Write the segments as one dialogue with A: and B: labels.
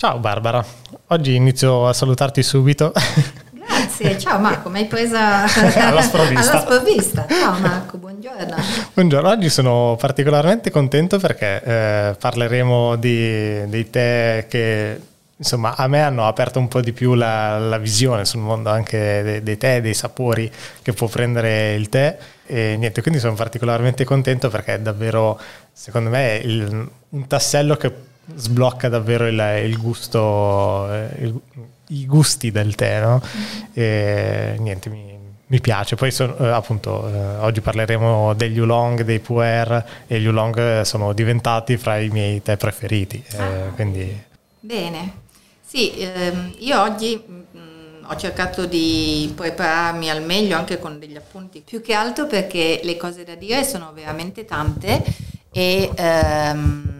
A: Ciao Barbara, oggi inizio a salutarti subito.
B: Grazie, ciao Marco, mi hai presa alla sprovvista. alla sprovvista. Ciao Marco, buongiorno.
A: Buongiorno, oggi sono particolarmente contento perché eh, parleremo di, dei tè che insomma a me hanno aperto un po' di più la, la visione sul mondo anche dei, dei tè, dei sapori che può prendere il tè e niente, quindi sono particolarmente contento perché è davvero, secondo me, il, un tassello che sblocca davvero il, il gusto, eh, il, i gusti del tè, no? E niente, mi, mi piace. Poi sono, eh, appunto eh, oggi parleremo degli oolong, dei puer e gli oolong sono diventati fra i miei tè preferiti. Eh, ah. quindi...
B: Bene, sì, ehm, io oggi mh, mm, ho cercato di prepararmi al meglio anche con degli appunti, più che altro perché le cose da dire sono veramente tante e... Ehm,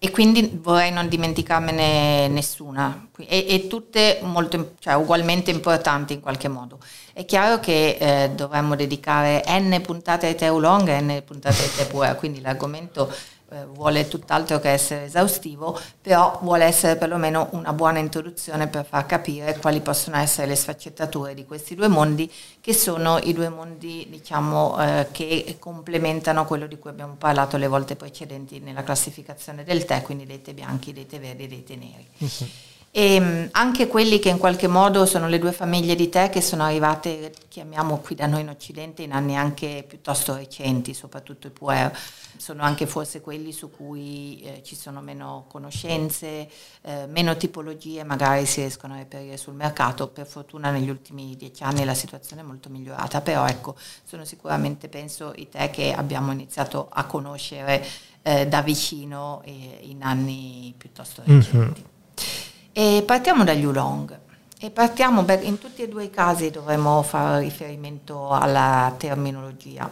B: e quindi vorrei non dimenticarmene nessuna e, e tutte molto, cioè, ugualmente importanti in qualche modo. È chiaro che eh, dovremmo dedicare n puntate ai Teulong e n puntate ai Tepuer, quindi l'argomento eh, vuole tutt'altro che essere esaustivo, però vuole essere perlomeno una buona introduzione per far capire quali possono essere le sfaccettature di questi due mondi, che sono i due mondi diciamo, eh, che complementano quello di cui abbiamo parlato le volte precedenti nella classificazione del tè, quindi dei tè bianchi, dei tè verdi e dei tè neri. Uh-huh. E mm, anche quelli che in qualche modo sono le due famiglie di tè che sono arrivate, chiamiamo qui da noi in Occidente, in anni anche piuttosto recenti, soprattutto i puer, sono anche forse quelli su cui eh, ci sono meno conoscenze, eh, meno tipologie, magari si riescono a reperire sul mercato. Per fortuna negli ultimi dieci anni la situazione è molto migliorata, però ecco, sono sicuramente, penso, i tè che abbiamo iniziato a conoscere eh, da vicino in anni piuttosto recenti. Mm-hmm. E partiamo dagli Oolong. E partiamo, in tutti e due i casi dovremmo fare riferimento alla terminologia.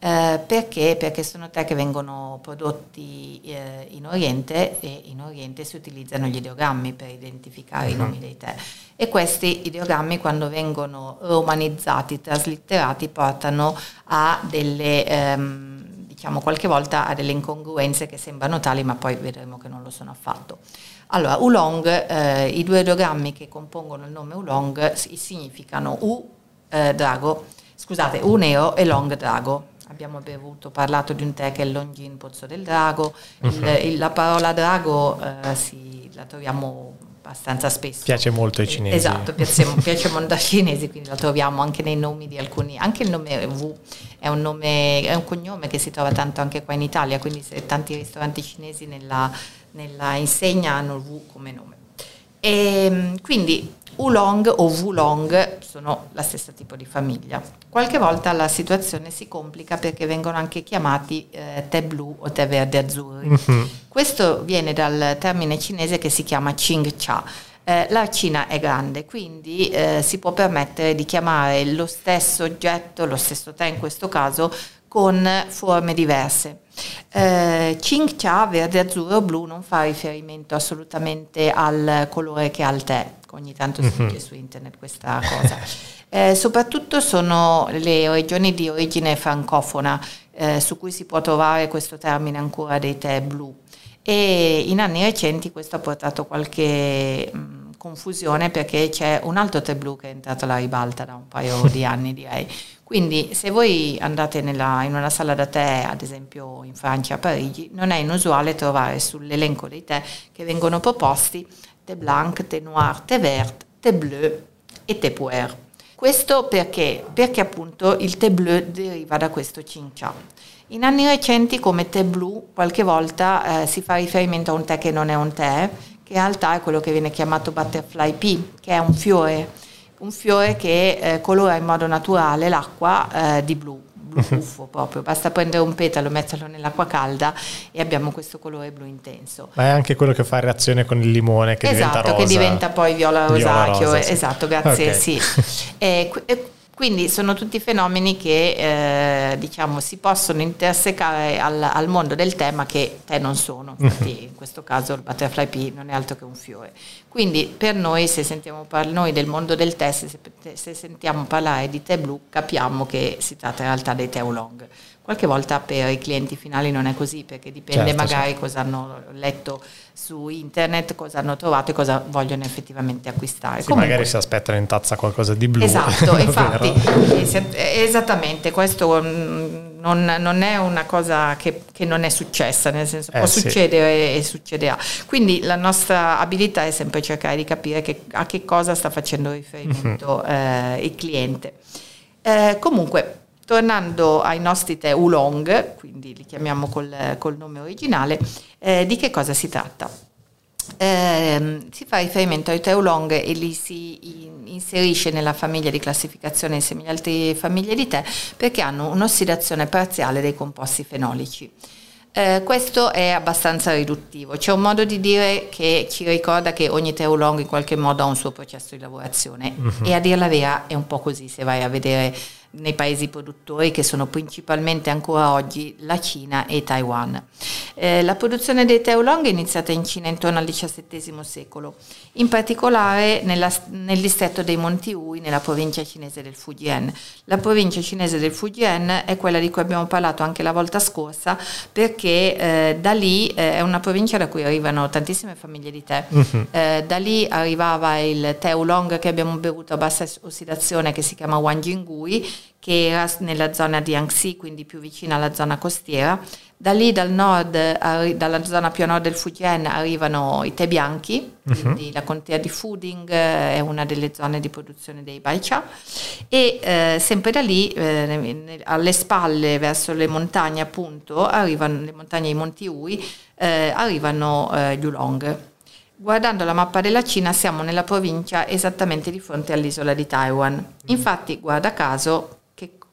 B: Eh, perché? Perché sono tè che vengono prodotti eh, in Oriente e in Oriente si utilizzano gli ideogrammi per identificare uh-huh. i mhm. nomi dei tè. E questi ideogrammi quando vengono romanizzati, traslitterati, portano a delle... Ehm, diciamo qualche volta a delle incongruenze che sembrano tali ma poi vedremo che non lo sono affatto. Allora, Oolong, eh, i due ideogrammi che compongono il nome Oolong significano U eh, drago, scusate, U nero e Long drago. Abbiamo bevuto, parlato di un tè che è il Longin Pozzo del Drago. Il, uh-huh. il, la parola drago eh, si, la troviamo abbastanza spesso.
A: Piace molto ai cinesi.
B: Esatto, piace, piace molto ai cinesi, quindi la troviamo anche nei nomi di alcuni, anche il nome V è un, nome, è un cognome che si trova tanto anche qua in Italia, quindi se tanti ristoranti cinesi nella nella insegna hanno il V come nome. E, ehm, quindi Oolong o Wulong sono la stessa tipo di famiglia. Qualche volta la situazione si complica perché vengono anche chiamati eh, tè blu o tè verde azzurri. Mm-hmm. Questo viene dal termine cinese che si chiama Qing Cha. Eh, la Cina è grande, quindi eh, si può permettere di chiamare lo stesso oggetto, lo stesso tè in questo caso, con forme diverse. Eh, Ching Cha, verde, azzurro, blu, non fa riferimento assolutamente al colore che ha il tè, ogni tanto si mhm. dice su internet questa cosa. Eh, soprattutto sono le regioni di origine francofona eh, su cui si può trovare questo termine ancora dei tè blu e in anni recenti questo ha portato qualche mh, mm, confusione perché c'è un altro tè blu che è entrato alla ribalta da un paio di anni direi quindi se voi andate nella, in una sala da tè, ad esempio in Francia, a Parigi, non è inusuale trovare sull'elenco dei tè che vengono proposti tè blanc, tè noir, tè vert, tè bleu e tè puer. Questo perché? Perché appunto il tè bleu deriva da questo cincia. In anni recenti come tè blu qualche volta eh, si fa riferimento a un tè che non è un tè, che in realtà è quello che viene chiamato butterfly pea, che è un fiore un fiore che eh, colora in modo naturale l'acqua eh, di blu, blu buffo proprio, basta prendere un petalo, metterlo nell'acqua calda e abbiamo questo colore blu intenso.
A: Ma è anche quello che fa reazione con il limone che
B: esatto,
A: diventa rosa.
B: che diventa poi viola rosacchio, viola rosa, sì. esatto, grazie, okay. sì. E, e, quindi sono tutti fenomeni che eh, diciamo, si possono intersecare al, al, mondo del tè, ma che tè non sono. Infatti, in questo caso il butterfly pea non è altro che un fiore. Quindi, per noi, se sentiamo parlare noi del mondo del tè, se, se, sentiamo parlare di tè blu, capiamo che si tratta in realtà dei tè oolong. Qualche volta per i clienti finali non è così perché dipende certo, magari certo. cosa hanno letto su internet, cosa hanno trovato e cosa vogliono effettivamente acquistare.
A: Sì, Comunque, magari si aspettano in tazza qualcosa di blu.
B: Esatto, infatti, esattamente, questo mm, non, non, è una cosa che, che, non è successa, nel senso eh, può sì. succedere e, e succederà. Quindi la nostra abilità è sempre cercare di capire che, a che cosa sta facendo riferimento mm-hmm. eh, il cliente. Eh, comunque, Tornando ai nostri tè oolong, quindi li chiamiamo col, col nome originale, eh, di che cosa si tratta? Eh, si fa riferimento ai tè oolong e li si inserisce nella famiglia di classificazione insieme alle altre famiglie di tè perché hanno un'ossidazione parziale dei composti fenolici. Eh, questo è abbastanza riduttivo. C'è un modo di dire che ci ricorda che ogni tè oolong in qualche modo ha un suo processo di lavorazione uh-huh. e a dire la vera è un po' così se vai a vedere nei paesi produttori che sono principalmente ancora oggi la Cina e Taiwan. Eh, la produzione dei tè oolong è iniziata in Cina intorno al XVII secolo, in particolare nella, nel distretto dei Monti Ui, nella provincia cinese del Fujian. La provincia cinese del Fujian è quella di cui abbiamo parlato anche la volta scorsa perché eh, da lì eh, è una provincia da cui arrivano tantissime famiglie di tè. Uh-huh. da lì arrivava il tè oolong che abbiamo bevuto a bassa ossidazione che si chiama Wanjingui che era nella zona di Anxi, quindi più vicina alla zona costiera. Da lì dal nord, dalla zona più a nord del Fujian arrivano i tè bianchi, uh-huh. quindi la contea di Fuding eh, è una delle zone di produzione dei Baicha e eh, sempre da lì eh, alle spalle verso le montagne appunto, arrivano le montagne dei Monti Ui, eh, arrivano eh, gli Ulong. Guardando la mappa della Cina siamo nella provincia esattamente di fronte all'isola di Taiwan. Infatti, guarda caso,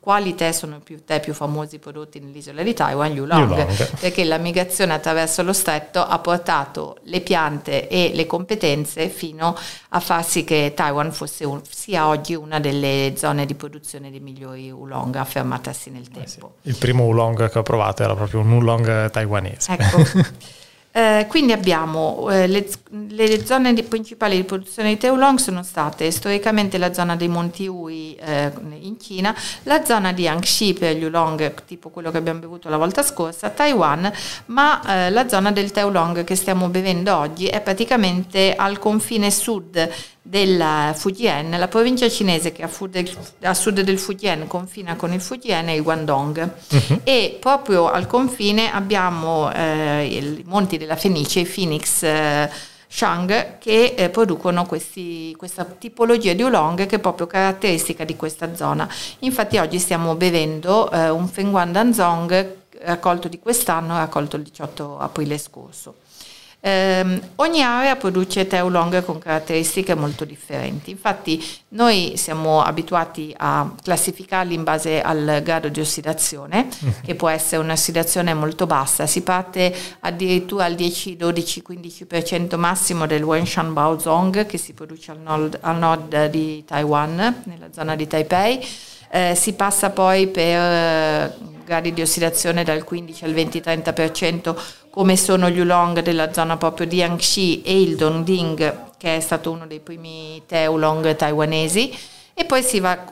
B: quali tè sono i tè più famosi prodotti nell'isola di Taiwan? Gli oolong, oolong, perché la migrazione attraverso lo stretto ha portato le piante e le competenze fino a far sì che Taiwan fosse un, sia oggi una delle zone di produzione dei migliori oolong affermatasi nel tempo. Eh
A: sì. Il primo oolong che ho provato era proprio un oolong taiwanese.
B: Ecco. Eh, quindi abbiamo eh, le, le, zone di, principali di produzione di Teulong sono state storicamente la zona dei Monti Ui eh, in Cina, la zona di Angxi per gli Oolong, tipo quello che abbiamo bevuto la volta scorsa, Taiwan, ma eh, la zona del Teulong che stiamo bevendo oggi è praticamente al confine sud della Fujian, la provincia cinese che a, a, sud del Fujian confina con il Fujian è il Guangdong uh-huh. e proprio al confine abbiamo eh, i monti della Fenice, i Phoenix eh, Shang che eh, producono questi, questa tipologia di oolong che è proprio caratteristica di questa zona. Infatti oggi stiamo bevendo eh, un Fengguan Danzong raccolto di quest'anno, raccolto il 18 aprile scorso. Eh, ogni area produce tè oolong con caratteristiche molto differenti, infatti noi siamo abituati a classificarli in base al grado di ossidazione, mm. che può essere un'ossidazione molto bassa, si parte addirittura al 10, 12, 15% massimo del Wenshan Baozong che si produce al nord, al nord di Taiwan, nella zona di Taipei, eh, si passa poi per eh, gradi di ossidazione dal 15 al 20-30% come sono gli oolong della zona proprio di Anxi e il Dongding, che è stato uno dei primi tè oolong taiwanesi, e poi si va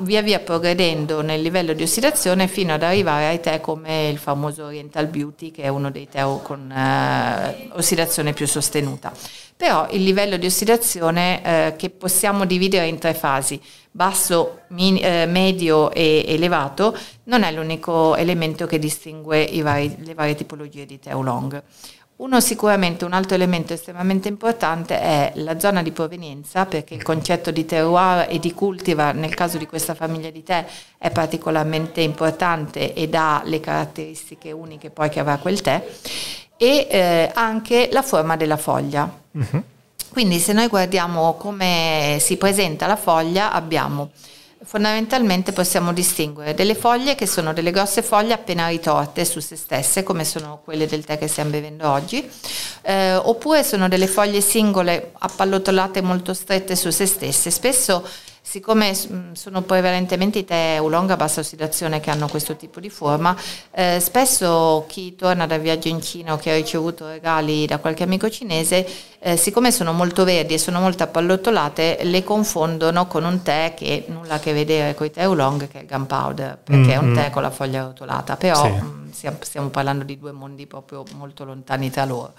B: via via progredendo nel livello di ossidazione fino ad arrivare ai tè come il famoso Oriental Beauty, che è uno dei tè con eh, ossidazione più sostenuta. Però il livello di ossidazione eh, che possiamo dividere in tre fasi, basso, min, eh, medio e elevato, non è l'unico elemento che distingue vari, le varie tipologie di tè oolong. Uno sicuramente, un altro elemento estremamente importante è la zona di provenienza, perché il concetto di terroir e di cultivar nel caso di questa famiglia di tè è particolarmente importante e dà le caratteristiche uniche poi che avrà quel tè, e eh, anche la forma della foglia. Uh-huh. Quindi se noi guardiamo come si presenta la foglia abbiamo fondamentalmente possiamo distinguere delle foglie che sono delle grosse foglie appena ritorte su se stesse come sono quelle del tè che stiamo bevendo oggi eh, oppure sono delle foglie singole appallotolate molto strette su se stesse. Spesso siccome mm, sono prevalentemente i tè oolong a bassa ossidazione che hanno questo tipo di forma, eh, spesso chi torna da viaggio in Cina o che ha ricevuto regali da qualche amico cinese, eh, siccome sono molto verdi e sono molto appallottolate, le confondono con un tè che nulla a che vedere con i tè oolong, che è il gunpowder, perché mm-hmm. è un tè con la foglia rotolata, però sì. mh, mm, stiamo parlando di due mondi proprio molto lontani tra loro.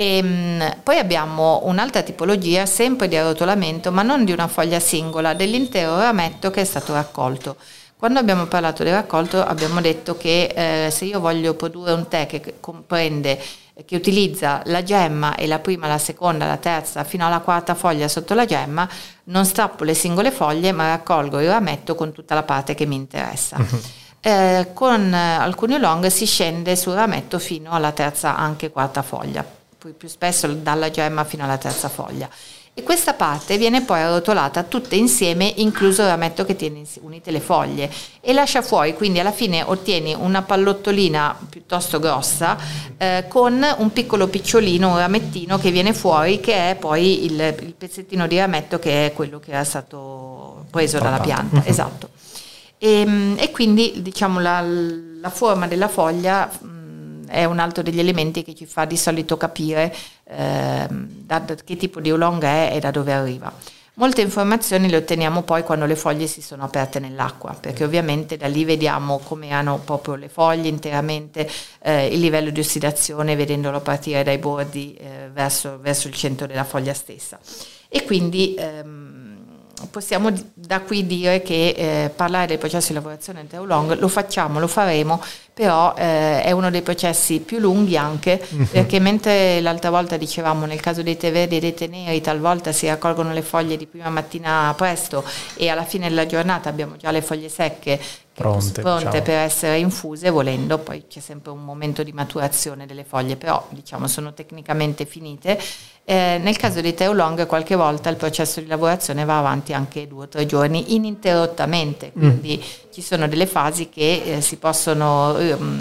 B: E, ehm, poi abbiamo un'altra tipologia, sempre di arrotolamento, ma non di una foglia singola, dell'intero rametto che è stato raccolto. Quando abbiamo parlato di raccolto abbiamo detto che eh, se io voglio produrre un tè che comprende che utilizza la gemma e la prima, la seconda, la terza fino alla quarta foglia sotto la gemma, non strappo le singole foglie ma raccolgo il rametto con tutta la parte che mi interessa. Uh-huh. Eh, con alcuni long si scende sul rametto fino alla terza, anche quarta foglia poi più spesso dalla gemma fino alla terza foglia. E questa parte viene poi arrotolata tutte insieme, incluso il rametto che tiene unite le foglie, e lascia fuori, quindi alla fine ottieni una pallottolina piuttosto grossa eh, con un piccolo picciolino, un ramettino che viene fuori, che è poi il, il pezzettino di rametto che è quello che era stato preso dalla pianta. Esatto. E, ehm, e, quindi diciamo la, la forma della foglia è un altro degli elementi che ci fa di solito capire eh, da, da che tipo di oolong è e da dove arriva. Molte informazioni le otteniamo poi quando le foglie si sono aperte nell'acqua, perché ovviamente da lì vediamo come hanno proprio le foglie interamente, eh, il livello di ossidazione, vedendolo partire dai bordi eh, verso, verso, il centro della foglia stessa. E quindi ehm, possiamo da qui dire che eh, parlare del processo di lavorazione del Teulong lo facciamo, lo faremo, però eh, è uno dei processi più lunghi anche, uh-huh. perché mentre l'altra volta dicevamo nel caso dei tè verdi e dei tè neri talvolta si raccolgono le foglie di prima mattina presto e alla fine della giornata abbiamo già le foglie secche pronte, pronte per essere infuse, volendo, poi c'è sempre un momento di maturazione delle foglie, però diciamo sono tecnicamente finite. Eh, nel caso di Teolong qualche volta il processo di lavorazione va avanti anche due o tre giorni ininterrottamente, mm. quindi mm. ci sono delle fasi che eh, si possono um,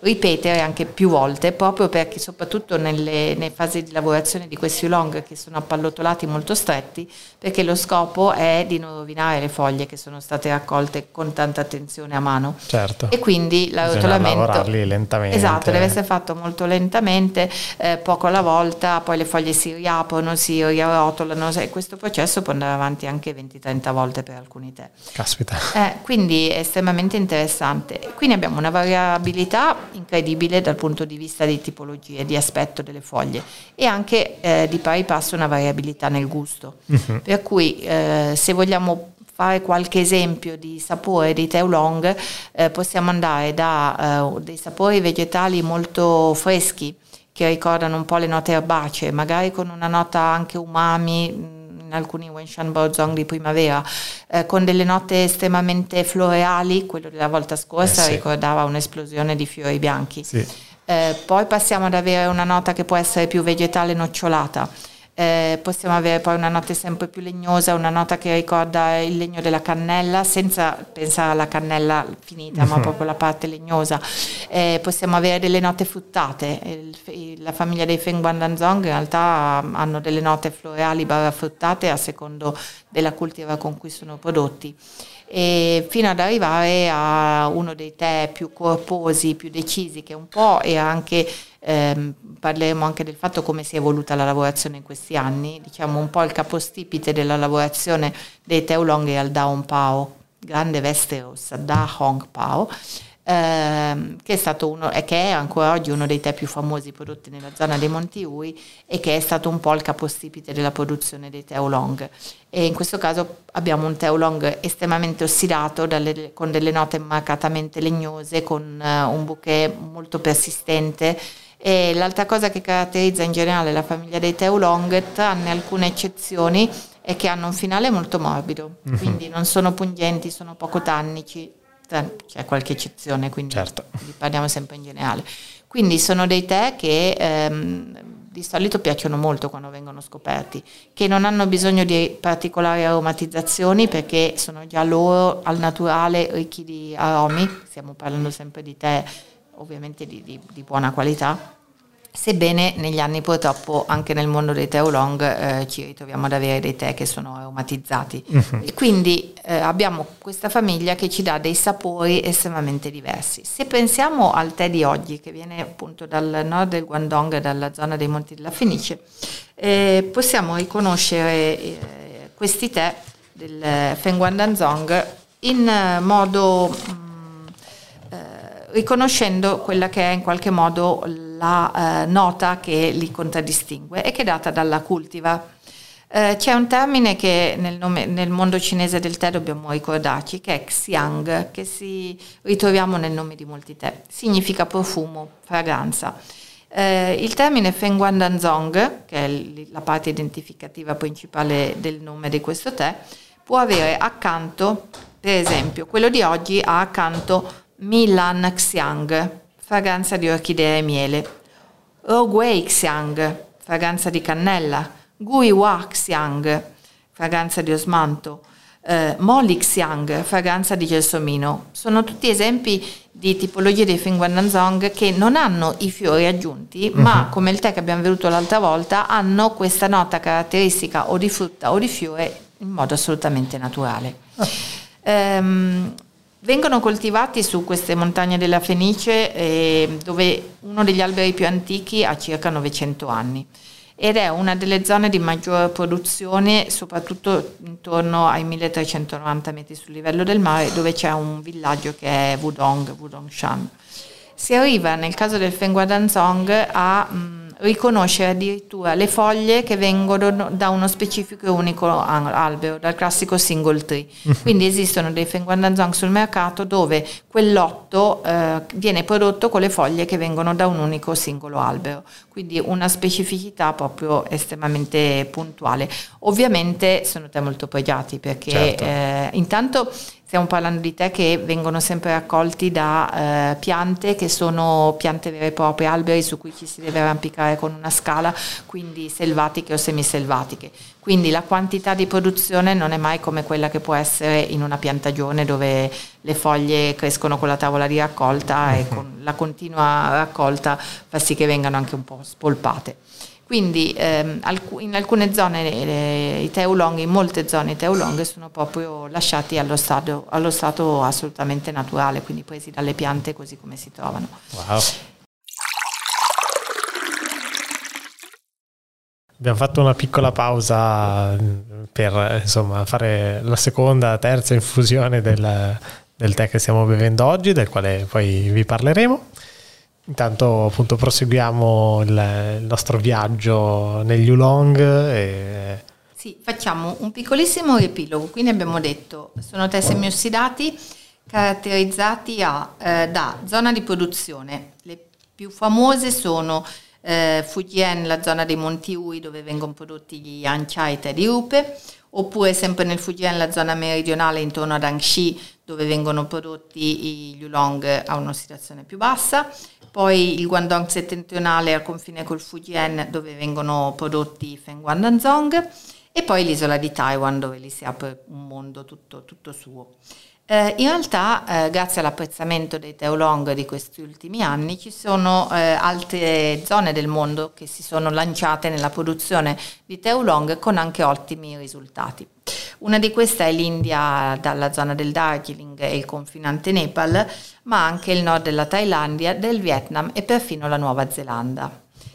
B: ripetere anche più volte, proprio perché soprattutto nelle, nelle fasi di lavorazione di questi long che sono appallottolati molto stretti, perché lo scopo è di non rovinare le foglie che sono state raccolte con tanta attenzione a mano.
A: Certo.
B: E quindi l'arrotolamento...
A: lavorarli lentamente.
B: Esatto, deve essere fatto molto lentamente, eh, poco alla volta, poi le foglie si riaprono, si riarrotolano e questo processo può andare avanti anche 20-30 volte per alcuni tè.
A: Caspita.
B: Eh, quindi è estremamente interessante. Quindi abbiamo una variabilità incredibile dal punto di vista di tipologie, di aspetto delle foglie e anche eh, di pari passo una variabilità nel gusto. Uh-huh. Per cui eh, se vogliamo fare qualche esempio di sapore di tè oolong eh, possiamo andare da eh, dei sapori vegetali molto freschi che ricordano un po' le note erbacee, magari con una nota anche umami in alcuni Wenshan Baozong di primavera, eh, con delle note estremamente floreali, quello della volta scorsa eh sì. ricordava un'esplosione di fiori bianchi. Sì. Eh, poi passiamo ad avere una nota che può essere più vegetale nocciolata eh, possiamo avere poi una nota sempre più legnosa, una nota che ricorda il legno della cannella, senza pensare alla cannella finita, ma proprio la parte legnosa. Eh, possiamo avere delle note fruttate, il, la famiglia dei Feng Guandanzong in realtà hanno delle note floreali barra fruttate a secondo della cultura con cui sono prodotti fino ad arrivare a uno dei tè più corposi, più decisi che un po' e anche ehm, parleremo anche del fatto come si è evoluta la lavorazione in questi anni, diciamo un po' il capostipite della lavorazione dei tè oolong è al Daon Pao, grande veste rossa, Da Hong Pao ehm, che è stato uno e che è ancora oggi uno dei tè più famosi prodotti nella zona dei Monti Ui e che è stato un po' il capostipite della produzione dei tè oolong. E in questo caso abbiamo un tè oolong estremamente ossidato dalle, con delle note marcatamente legnose, con uh, un bouquet molto persistente e l'altra cosa che caratterizza in generale la famiglia dei oolong, tranne alcune eccezioni, è che hanno un finale molto morbido, mm-hmm. quindi non sono pungenti, sono poco tannici, c'è qualche eccezione, quindi certo. parliamo sempre in generale. Quindi sono dei tè che ehm, di solito piacciono molto quando vengono scoperti, che non hanno bisogno di particolari aromatizzazioni perché sono già loro al naturale ricchi di aromi, stiamo parlando sempre di tè ovviamente di, di, di buona qualità Sebbene negli anni purtroppo anche nel mondo dei tè oolong eh, ci ritroviamo ad avere dei tè che sono aromatizzati. Uh-huh. E quindi eh, abbiamo questa famiglia che ci dà dei sapori estremamente diversi. Se pensiamo al tè di oggi, che viene appunto dal nord del Guangdong, dalla zona dei Monti della Fenice, eh, possiamo riconoscere eh, questi tè del Feng Guangdanzong in modo... Riconoscendo quella che è in qualche modo la eh, nota che li contraddistingue e che è data dalla cultiva. Eh, c'è un termine che nel, nome, nel, mondo cinese del tè dobbiamo ricordarci, che è xiang, che si ritroviamo nel nome di molti tè. Significa profumo, fragranza. Eh, il termine Feng Guandanzong, che è la parte identificativa principale del nome di questo tè, può avere accanto, per esempio, quello di oggi ha accanto Milan Xiang, fragranza di orchidea e miele. Rogwei Xiang, fragranza di cannella. Gui Wa Xiang, fragranza di osmanto. Eh, Molly Xiang, fragranza di gelsomino. Sono tutti esempi di tipologie di Fingguandanzong che non hanno i fiori aggiunti, uh-huh. ma come il tè che abbiamo veduto l'altra volta, hanno questa nota caratteristica o di frutta o di fiore in modo assolutamente naturale. Oh. Um, Vengono coltivati su queste montagne della Fenice eh, dove uno degli alberi più antichi ha circa 900 anni ed è una delle zone di maggior produzione soprattutto intorno ai 1390 metri sul livello del mare dove c'è un villaggio che è Wudong, Wudongshan. Si arriva nel caso del Fengguadanzong a mh, riconoscere addirittura le foglie che vengono da uno specifico e unico albero, dal classico single tree. Quindi esistono dei Fengguandanzong sul mercato dove quel lotto eh, viene prodotto con le foglie che vengono da un unico singolo albero. Quindi una specificità proprio estremamente puntuale. Ovviamente sono tè molto pregiati perché certo. eh, intanto Stiamo parlando di tè che vengono sempre raccolti da eh, piante che sono piante vere e proprie, alberi su cui ci si deve arrampicare con una scala, quindi selvatiche o semiselvatiche. Quindi la quantità di produzione non è mai come quella che può essere in una piantagione dove le foglie crescono con la tavola di raccolta e con la continua raccolta fa sì che vengano anche un po' spolpate. Quindi ehm, in alcune zone i teulonghi, in molte zone i teulonghi sono proprio lasciati allo stato, allo stato, assolutamente naturale, quindi presi dalle piante così come si trovano. Wow.
A: Abbiamo fatto una piccola pausa per insomma, fare la seconda, terza infusione del, del tè che stiamo bevendo oggi, del quale poi vi parleremo. Intanto appunto proseguiamo il, il nostro viaggio negli Ulong. E...
B: Sì, facciamo un piccolissimo riepilogo. Quindi abbiamo detto sono tè semiossidati caratterizzati a, eh, da zona di produzione. Le più famose sono eh, Fujian, la zona dei Monti Ui dove vengono prodotti gli Yanchai tè di rupe, oppure sempre nel Fujian, la zona meridionale intorno ad Anxi dove vengono prodotti gli Ulong a una situazione più bassa poi il Guangdong settentrionale al confine col Fujian dove vengono prodotti i Feng Guangdanzong e poi l'isola di Taiwan dove lì si apre un mondo tutto, tutto suo. Eh, in realtà, eh, grazie all'apprezzamento dei Teolong di questi ultimi anni, ci sono eh, altre zone del mondo che si sono lanciate nella produzione di Teolong con anche ottimi risultati. Una di queste è l'India dalla zona del Darjeeling e il confinante Nepal, ma anche il nord della Thailandia, del Vietnam e perfino la Nuova Zelanda.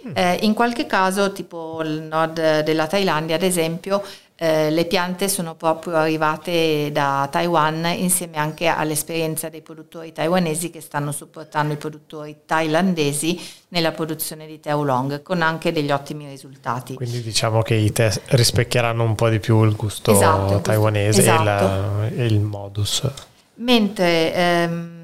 B: Mm. Eh, in qualche caso, tipo il nord della Thailandia, ad esempio, eh, le piante sono proprio arrivate da Taiwan insieme anche all'esperienza dei produttori taiwanesi che stanno supportando i produttori thailandesi nella produzione di tè oolong con anche degli ottimi risultati.
A: Quindi diciamo che i tè rispecchieranno un po' di più il gusto esatto, taiwanese esatto. e, la, e, il modus.
B: Mentre ehm,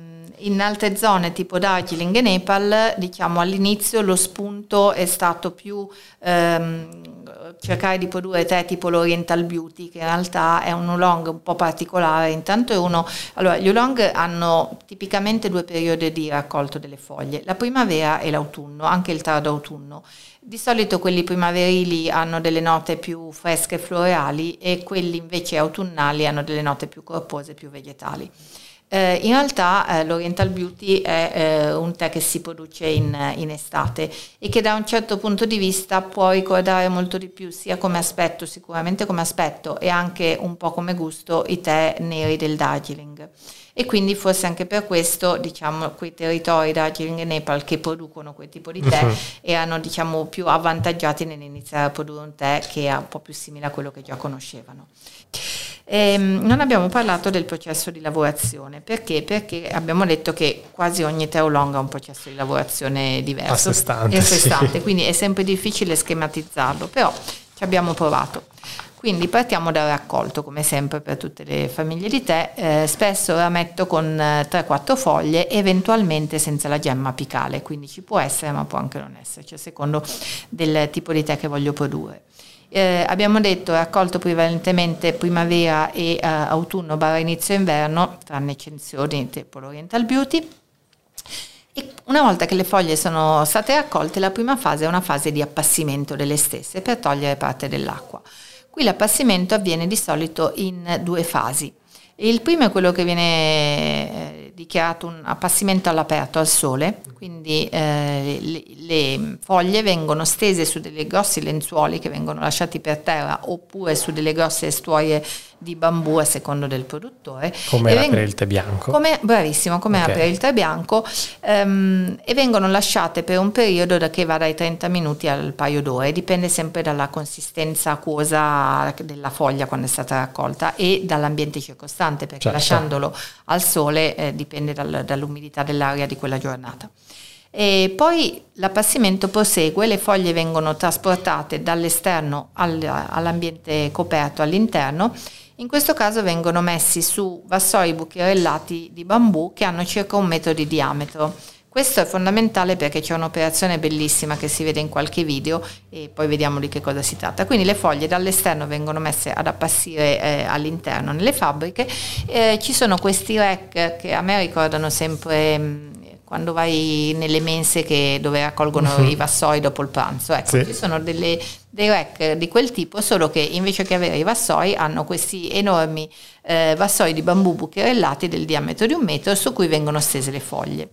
B: in altre zone tipo Darjeeling e Nepal, diciamo all'inizio lo spunto è stato più ehm, cercare di produrre tè tipo l'Oriental Beauty, che in realtà è un oolong un po' particolare. Intanto è uno. Allora, gli oolong hanno tipicamente due periodi di raccolto delle foglie, la primavera e l'autunno, anche il tardo autunno. Di solito quelli primaverili hanno delle note più fresche e floreali e quelli invece autunnali hanno delle note più corpose, più vegetali. Eh, in realtà eh, l'Oriental Beauty è eh, un tè che si produce in, in, estate e che da un certo punto di vista può ricordare molto di più sia come aspetto, sicuramente come aspetto e anche un po' come gusto i tè neri del Darjeeling. E quindi forse anche per questo diciamo, quei territori Darjeeling e Nepal che producono quel tipo di tè uh-huh. erano diciamo, più avvantaggiati nell'iniziare a produrre un tè che è un po' più simile a quello che già conoscevano. E ehm, non abbiamo parlato del processo di lavorazione, perché? Perché abbiamo detto che quasi ogni teolonga ha un processo di lavorazione diverso. A
A: sé stante, a
B: sé stante sì. quindi è sempre difficile schematizzarlo, però ci abbiamo provato. Quindi partiamo dal raccolto, come sempre per tutte le famiglie di tè, eh, spesso la metto con 3-4 eh, foglie, eventualmente senza la gemma apicale, quindi ci può essere ma può anche non esserci, a secondo del tipo di tè che voglio produrre. Eh, abbiamo detto raccolto prevalentemente primavera e eh, autunno barra inizio inverno, tranne eccezioni tipo l'Oriental Beauty. E una volta che le foglie sono state raccolte, la prima fase è una fase di appassimento delle stesse per togliere parte dell'acqua. Qui l'appassimento avviene di solito in due fasi. Il primo è quello che viene eh, dichiarato un appassimento all'aperto al sole, quindi eh, le, le, foglie vengono stese su delle grossi lenzuoli che vengono lasciati per terra oppure su delle grosse stuoie di bambù a secondo del produttore.
A: Come veng- per il tè bianco.
B: Come, bravissimo, come okay. per il tè bianco ehm, e vengono lasciate per un periodo da che va dai 30 minuti al paio d'ore, dipende sempre dalla consistenza acquosa della foglia quando è stata raccolta e dall'ambiente circostante perché certo. lasciandolo al sole eh, dipende dal, dall'umidità dell'aria di quella giornata. E poi l'appassimento prosegue, le foglie vengono trasportate dall'esterno al, all'ambiente coperto all'interno in questo caso vengono messi su vassoi bucherellati di bambù che hanno circa un metro di diametro. Questo è fondamentale perché c'è un'operazione bellissima che si vede in qualche video e poi vediamo di che cosa si tratta. Quindi le foglie dall'esterno vengono messe ad appassire eh, all'interno nelle fabbriche. Eh, ci sono questi rack che a me ricordano sempre mh, mm, quando vai nelle mense che, dove raccolgono uh-huh. i vassoi dopo il pranzo. Ecco, sì. ci sono delle, dei rack di quel tipo, solo che invece che avere i vassoi hanno questi enormi eh, vassoi di bambù bucherellati del diametro di un metro su cui vengono stese le foglie.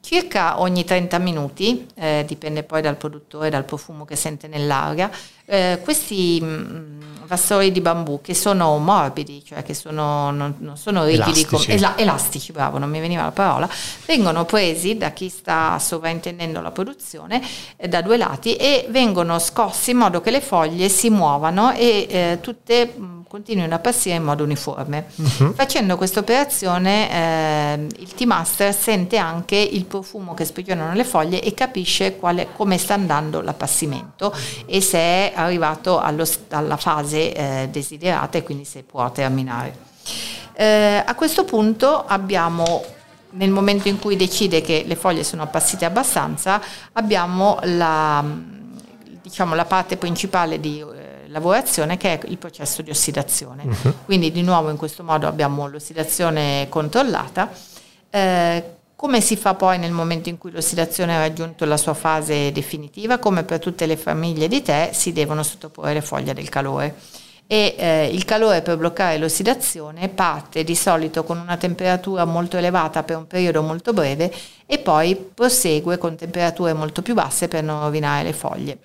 B: Circa ogni 30 minuti, eh, dipende poi dal produttore, dal profumo che sente nell'aria, eh, questi mh, mm, vassoi di bambù che sono morbidi, cioè che sono, non, non, sono rigidi,
A: elastici.
B: Com- ela- elastici, bravo, non mi veniva la parola, vengono presi da chi sta sovrintendendo la produzione eh, da due lati e vengono scossi in modo che le foglie si muovano e eh, tutte mm, continuino a passare in modo uniforme. Uh-huh. Facendo questa operazione eh, il T-Master sente anche il profumo che sprigionano le foglie e capisce quale, come sta andando l'appassimento e se è arrivato allo, alla fase eh, desiderata e quindi se può terminare. Eh, a questo punto abbiamo nel momento in cui decide che le foglie sono appassite abbastanza, abbiamo la, diciamo, la parte principale di eh, lavorazione che è il processo di ossidazione. Uh-huh. Quindi di nuovo in questo modo abbiamo l'ossidazione controllata. Eh, come si fa poi nel momento in cui l'ossidazione ha raggiunto la sua fase definitiva? Come per tutte le famiglie di tè si devono sottoporre le foglie del calore e eh, il calore per bloccare l'ossidazione parte di solito con una temperatura molto elevata per un periodo molto breve e poi prosegue con temperature molto più basse per non rovinare le foglie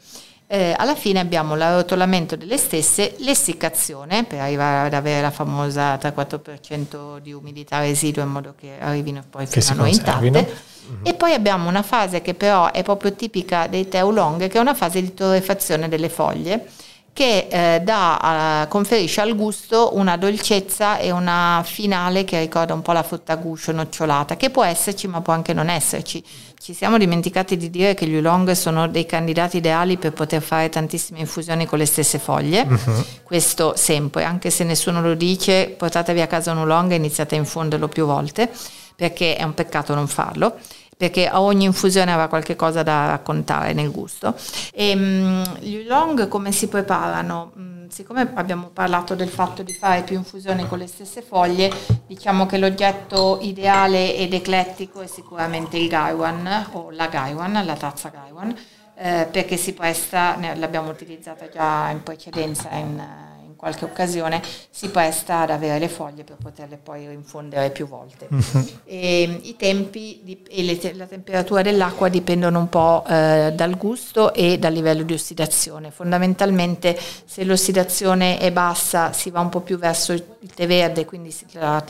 B: eh, alla fine abbiamo l'arrotolamento delle stesse, l'essiccazione per arrivare ad avere la famosa 3-4% di umidità residua in modo che arrivino poi fino a noi intatte. Mm-hmm. E poi abbiamo una fase che però è proprio tipica dei tè oolong, che è una fase di torrefazione delle foglie che eh, dà, uh, conferisce al gusto una dolcezza e una finale che ricorda un po' la frutta guscio nocciolata, che può esserci ma può anche non esserci. Ci siamo dimenticati di dire che gli oolong sono dei candidati ideali per poter fare tantissime infusioni con le stesse foglie, uh-huh. questo sempre, anche se nessuno lo dice, portatevi a casa un oolong e iniziate a infonderlo più volte, perché è un peccato non farlo perché a ogni infusione aveva qualche cosa da raccontare nel gusto. E, um, gli oolong come si preparano? Um, siccome abbiamo parlato del fatto di fare più infusioni con le stesse foglie, diciamo che l'oggetto ideale ed eclettico è sicuramente il Gaiwan o la Gaiwan, la tazza Gaiwan, eh, perché si presta, l'abbiamo utilizzata già in precedenza in qualche occasione si presta ad avere le foglie per poterle poi rinfondere più volte. e, I tempi di, e le, la temperatura dell'acqua dipendono un po' eh, dal gusto e dal livello di ossidazione. Fondamentalmente se l'ossidazione è bassa si va un po' più verso il tè verde, quindi la,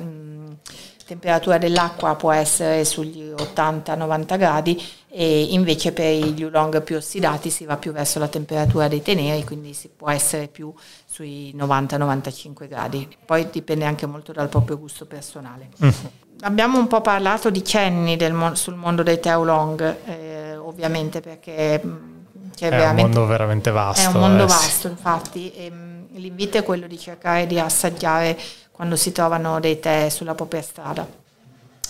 B: temperatura dell'acqua può essere sugli 80-90 gradi e invece per gli oolong più ossidati si va più verso la temperatura dei teneri, quindi si può essere più sui 90-95 gradi. Poi dipende anche molto dal proprio gusto personale. Mm. Abbiamo un po' parlato di cenni mon- sul mondo dei tè oolong, eh, ovviamente perché
A: cioè è un mondo veramente vasto.
B: È un mondo eh, vasto, infatti. E, l'invito è quello di cercare di assaggiare quando si trovano dei tè sulla propria strada.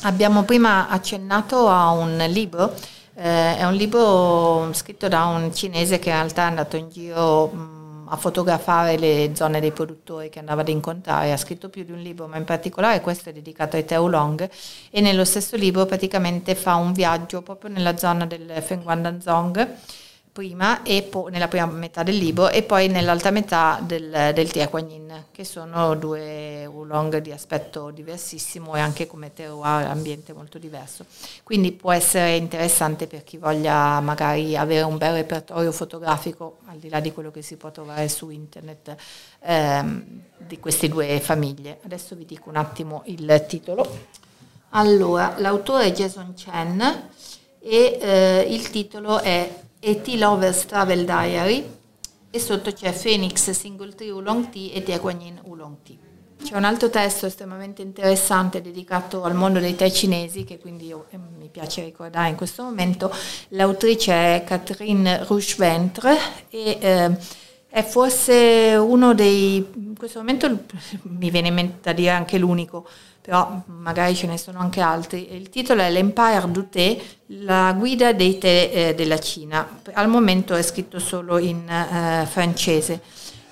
B: Abbiamo prima accennato a un libro, eh, è un libro scritto da un cinese che in realtà è andato in giro mh, a fotografare le zone dei produttori che andava ad incontrare, ha scritto più di un libro, ma in particolare questo è dedicato ai tè oolong e nello stesso libro praticamente fa un viaggio proprio nella zona del Fengguandanzong prima e poi nella prima metà del libro e poi nell'altra metà del, del Tiaquagnin, che sono due oolong di aspetto diversissimo e anche come terroir ambiente molto diverso. Quindi può essere interessante per chi voglia magari avere un bel repertorio fotografico, al di là di quello che si può trovare su internet, ehm, di queste due famiglie. Adesso vi dico un attimo il titolo. Allora, l'autore è Jason Chen e eh, il titolo è E.T. Lovers Travel Diary e sotto c'è Phoenix Single Tree Oolong Tea e Tiaguanyin Oolong Tea. C'è un altro testo estremamente interessante dedicato al mondo dei tè cinesi, che quindi io, eh, mi piace ricordare in questo momento. L'autrice è Catherine Roucheventre e eh, è forse uno dei, in questo momento mi viene in mente da dire anche l'unico, però magari ce ne sono anche altri. Il titolo è L'Empire du Thé, la guida dei tè eh, della Cina. Al momento è scritto solo in eh, francese.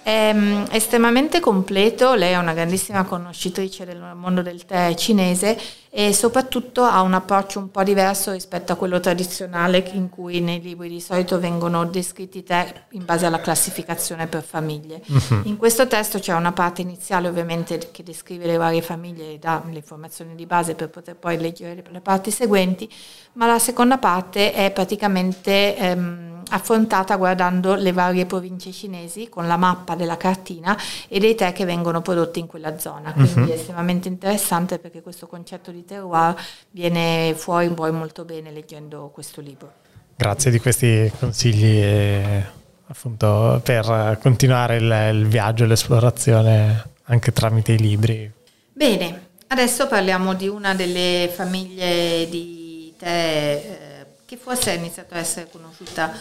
B: È um, estremamente completo, lei è una grandissima conoscitrice del mondo del tè cinese e soprattutto ha un approccio un po' diverso rispetto a quello tradizionale in cui nei libri di solito vengono descritti tè in base alla classificazione per famiglie. Uh-huh. In questo testo c'è una parte iniziale ovviamente che descrive le varie famiglie e dà le informazioni di base per poter poi leggere le parti seguenti, ma la seconda parte è praticamente... Um, affrontata guardando le varie province cinesi con la mappa della cartina e dei tè che vengono prodotti in quella zona. Quindi uh-huh. è estremamente interessante perché questo concetto di terroir viene fuori poi molto bene leggendo questo libro.
A: Grazie di questi consigli e, appunto, per continuare il, il viaggio e l'esplorazione anche tramite i libri.
B: Bene, adesso parliamo di una delle famiglie di tè eh, che forse ha iniziato a essere conosciuta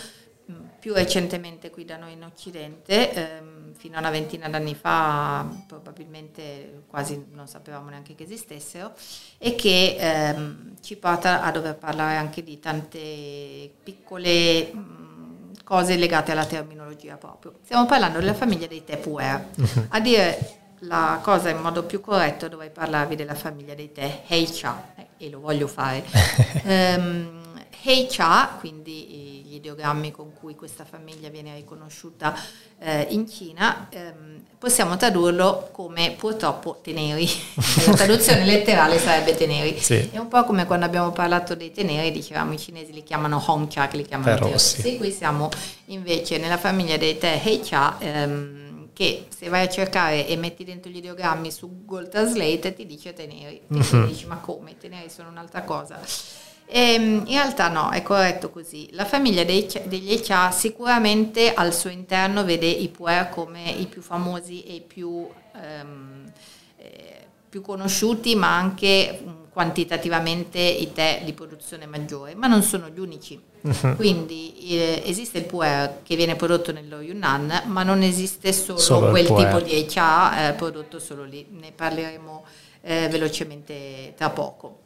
B: più recentemente qui da noi in Occidente, ehm, fino a una ventina d'anni fa probabilmente quasi non sapevamo neanche che esistessero, e che ehm, ci porta a dover parlare anche di tante piccole mh, cose legate alla terminologia proprio. Stiamo parlando della famiglia dei puer. A dire la cosa in modo più corretto dovrei parlarvi della famiglia dei tè Hei Cha, eh, e lo voglio fare. um, Hei Cha, quindi gli ideogrammi con cui questa famiglia viene riconosciuta eh, in Cina, ehm, possiamo tradurlo come purtroppo teneri. La traduzione letterale sarebbe teneri. Sì. È un po' come quando abbiamo parlato dei teneri, dicevamo i cinesi li chiamano Hong Cha, che li chiamano terrossi. Qui siamo invece nella famiglia dei tè Hei Cha, ehm, che se vai a cercare e metti dentro gli ideogrammi su Google Translate ti dice teneri. E mm-hmm. dici ma come? Teneri sono un'altra cosa. E ehm, in realtà no, è corretto così. La famiglia dei, degli Echa sicuramente al suo interno vede i puer come i più famosi e i più, ehm, eh, più conosciuti, ma anche mm, quantitativamente i tè di produzione maggiore, ma non sono gli unici. Uh-huh. Quindi eh, esiste il puer che viene prodotto nello Yunnan, ma non esiste solo, solo quel tipo di Echa eh, prodotto solo lì. Ne parleremo eh, velocemente tra poco.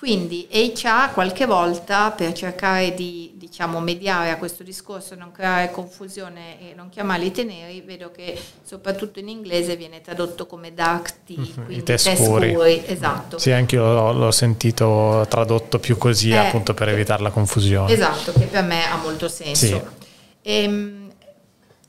B: Quindi HR qualche volta per cercare di diciamo, mediare a questo discorso, non creare confusione e non chiamarli teneri, vedo che soprattutto in inglese viene tradotto come dark tea, mm-hmm, quindi tè scuri. scuri. Esatto.
A: Sì, anche io l'ho, l'ho sentito tradotto più così eh, appunto per evitare la confusione.
B: Esatto, che per me ha molto senso. Sì. E, ehm,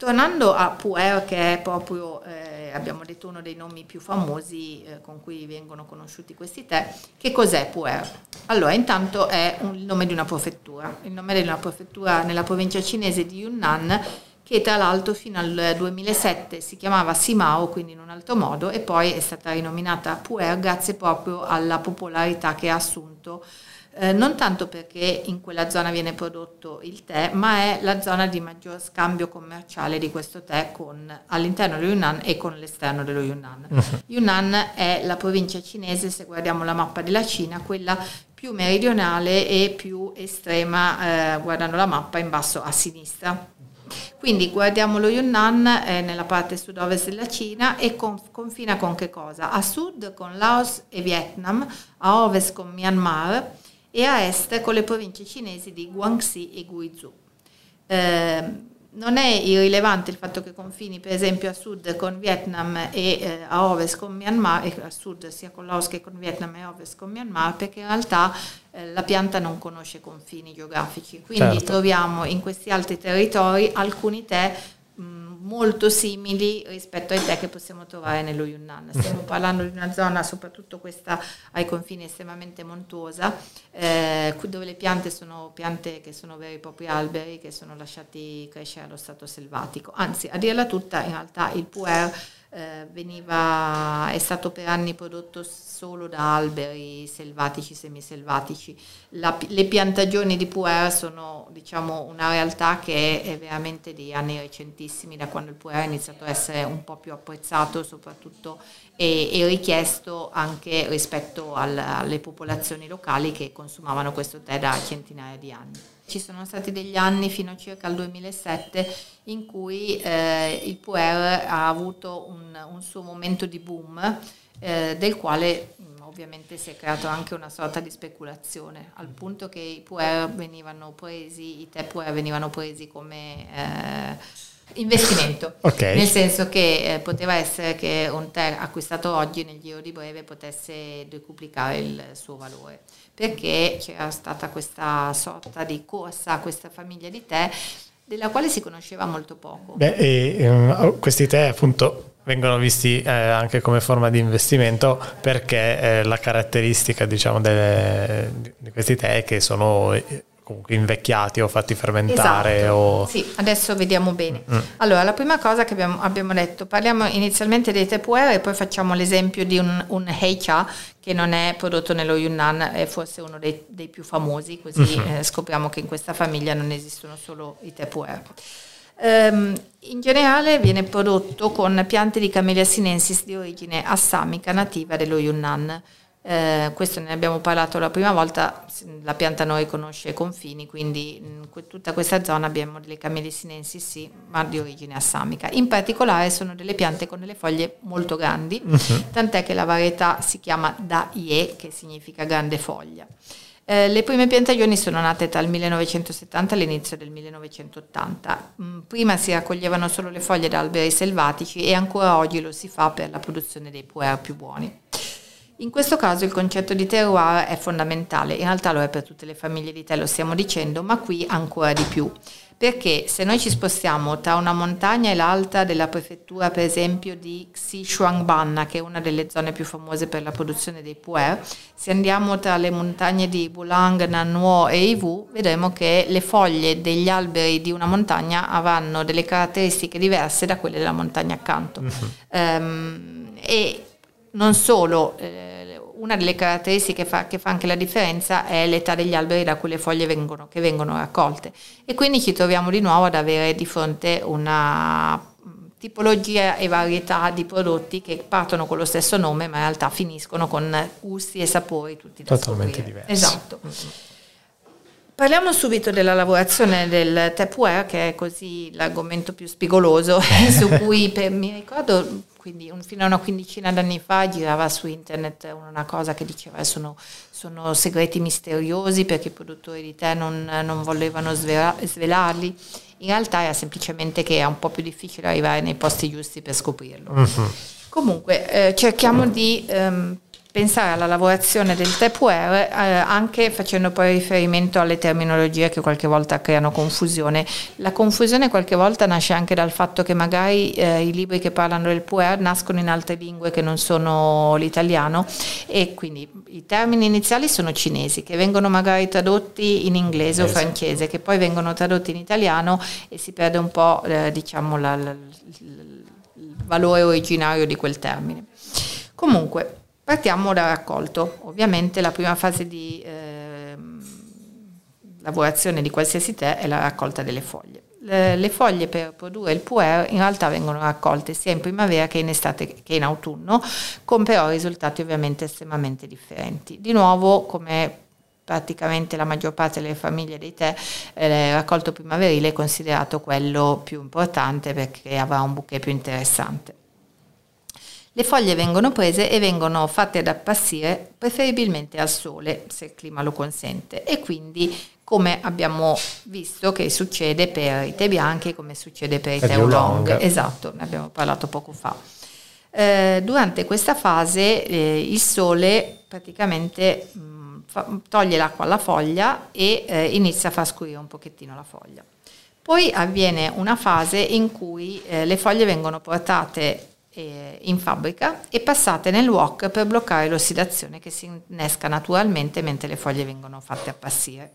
B: Tornando a Puer, che è proprio, eh, abbiamo detto, uno dei nomi più famosi eh, con cui vengono conosciuti questi tè, che cos'è Puer? Allora, intanto è un, il nome di una prefettura, il nome di una prefettura nella provincia cinese di Yunnan, che tra l'altro fino al 2007 si chiamava Simao, quindi in un altro modo, e poi è stata rinominata Puer grazie proprio alla popolarità che ha assunto eh, non tanto perché in quella zona viene prodotto il tè, ma è la zona di maggior scambio commerciale di questo tè con, all'interno dello Yunnan e con l'esterno dello Yunnan. Uh-huh. Yunnan è la provincia cinese, se guardiamo la mappa della Cina, quella più meridionale e più estrema, eh, guardando la mappa in basso a sinistra. Quindi guardiamo lo Yunnan eh, nella parte sud-ovest della Cina e conf- confina con che cosa? A sud con Laos e Vietnam, a ovest con Myanmar e a est con le province cinesi di Guangxi e Guizhou. Eh, non è irrilevante il fatto che confini per esempio a sud con Vietnam e eh, a ovest con Myanmar, e a sud sia con Laos che con Vietnam e a ovest con Myanmar, perché in realtà eh, la pianta non conosce confini geografici, quindi certo. troviamo in questi altri territori alcuni tè molto simili rispetto ai tè che possiamo trovare nello Yunnan. Stiamo parlando di una zona, soprattutto questa ai confini estremamente montuosa, eh, dove le piante sono piante che sono veri e propri alberi che sono lasciati crescere allo stato selvatico. Anzi, a dirla tutta, in realtà il puer eh, veniva, è stato per anni prodotto solo da alberi selvatici, semiselvatici. La, le piantagioni di puer sono diciamo, una realtà che è veramente di anni recentissimi, da quando il puer ha iniziato a essere un po' più apprezzato soprattutto e, e richiesto anche rispetto al, alle popolazioni locali che consumavano questo tè da centinaia di anni. Ci sono stati degli anni fino circa al 2007 in cui eh, il puer ha avuto un, un, suo momento di boom eh, del quale ovviamente si è creato anche una sorta di speculazione, al punto che i puer venivano presi, i tè puer venivano presi come eh, investimento, okay. nel senso che eh, poteva essere che un tè acquistato oggi nel giro di breve potesse decuplicare il suo valore, perché c'era stata questa sorta di corsa a questa famiglia di tè della quale si conosceva molto poco.
A: Beh, e, um, questi tè appunto vengono visti eh, anche come forma di investimento perché eh, la caratteristica diciamo delle, di questi tè è che sono eh, comunque invecchiati o fatti fermentare.
B: Esatto.
A: O...
B: Sì, adesso vediamo bene. Mm. Allora, la prima cosa che abbiamo, abbiamo, detto, parliamo inizialmente dei tepuer e poi facciamo l'esempio di un, un heicha che non è prodotto nello Yunnan, è forse uno dei, dei più famosi, così mm-hmm. eh, scopriamo che in questa famiglia non esistono solo i tepuer. Um, in generale viene prodotto con piante di Camellia sinensis di origine assamica nativa dello Yunnan. Eh, questo ne abbiamo parlato la prima volta, la pianta non riconosce i confini, quindi in tutta questa zona abbiamo delle camelie sinensis, sì, ma di origine assamica. In particolare sono delle piante con delle foglie molto grandi, uh-huh. tant'è che la varietà si chiama Da Ye, che significa grande foglia. Eh, le prime piantagioni sono nate tra il 1970 e l'inizio del 1980. Mm, prima si raccoglievano solo le foglie da alberi selvatici e ancora oggi lo si fa per la produzione dei puer più buoni. In questo caso il concetto di terroir è fondamentale, in realtà lo è per tutte le famiglie di tè, lo stiamo dicendo, ma qui ancora di più. Perché se noi ci spostiamo tra una montagna e l'altra della prefettura, per esempio di Xishuangbanna, che è una delle zone più famose per la produzione dei puer, se andiamo tra le montagne di Bulang, Nanhuo e Yiwu, vedremo che le foglie degli alberi di una montagna avranno delle caratteristiche diverse da quelle della montagna accanto. Mm-hmm. Um, e non solo, eh, una delle caratteristiche fa, che fa anche la differenza è l'età degli alberi da cui le foglie vengono, che vengono raccolte e quindi ci troviamo di nuovo ad avere di fronte una tipologia e varietà di prodotti che partono con lo stesso nome ma in realtà finiscono con gusti e sapori tutti
A: totalmente scoprire. diversi.
B: Esatto. Parliamo subito della lavorazione del Tupperware, che è così l'argomento più spigoloso, su cui per, mi ricordo quindi un, fino a una quindicina d'anni fa girava su internet una cosa che diceva sono, sono segreti misteriosi perché i produttori di tè non, non volevano svela, svelarli. In realtà era semplicemente che è un po' più difficile arrivare nei posti giusti per scoprirlo. Uh-huh. Comunque eh, cerchiamo di ehm, pensare alla lavorazione del puer eh, anche facendo poi riferimento alle terminologie che qualche volta creano confusione. La confusione qualche volta nasce anche dal fatto che magari eh, i libri che parlano del puer nascono in altre lingue che non sono l'italiano e quindi i termini iniziali sono cinesi che vengono magari tradotti in inglese o francese che poi vengono tradotti in italiano e si perde un po' eh, diciamo la, la, il valore originario di quel termine. Comunque, Partiamo dal raccolto. Ovviamente la prima fase di eh, lavorazione di qualsiasi tè è la raccolta delle foglie. Le, le, foglie per produrre il puer in realtà vengono raccolte sia in primavera che in estate che in autunno, con però risultati ovviamente estremamente differenti. Di nuovo, come praticamente la maggior parte delle famiglie dei tè, eh, il raccolto primaverile è considerato quello più importante perché avrà un bouquet più interessante. Le foglie vengono prese e vengono fatte ad appassire preferibilmente al sole, se il clima lo consente, e quindi come abbiamo visto che succede per i tè bianchi, come succede per i tè oolong. Esatto, ne abbiamo parlato poco fa. Eh, durante questa fase eh, il sole praticamente mh, mm, fa, toglie l'acqua alla foglia e eh, inizia a far scurire un pochettino la foglia. Poi avviene una fase in cui eh, le foglie vengono portate in fabbrica e passate nel wok per bloccare l'ossidazione che si innesca naturalmente mentre le foglie vengono fatte appassire.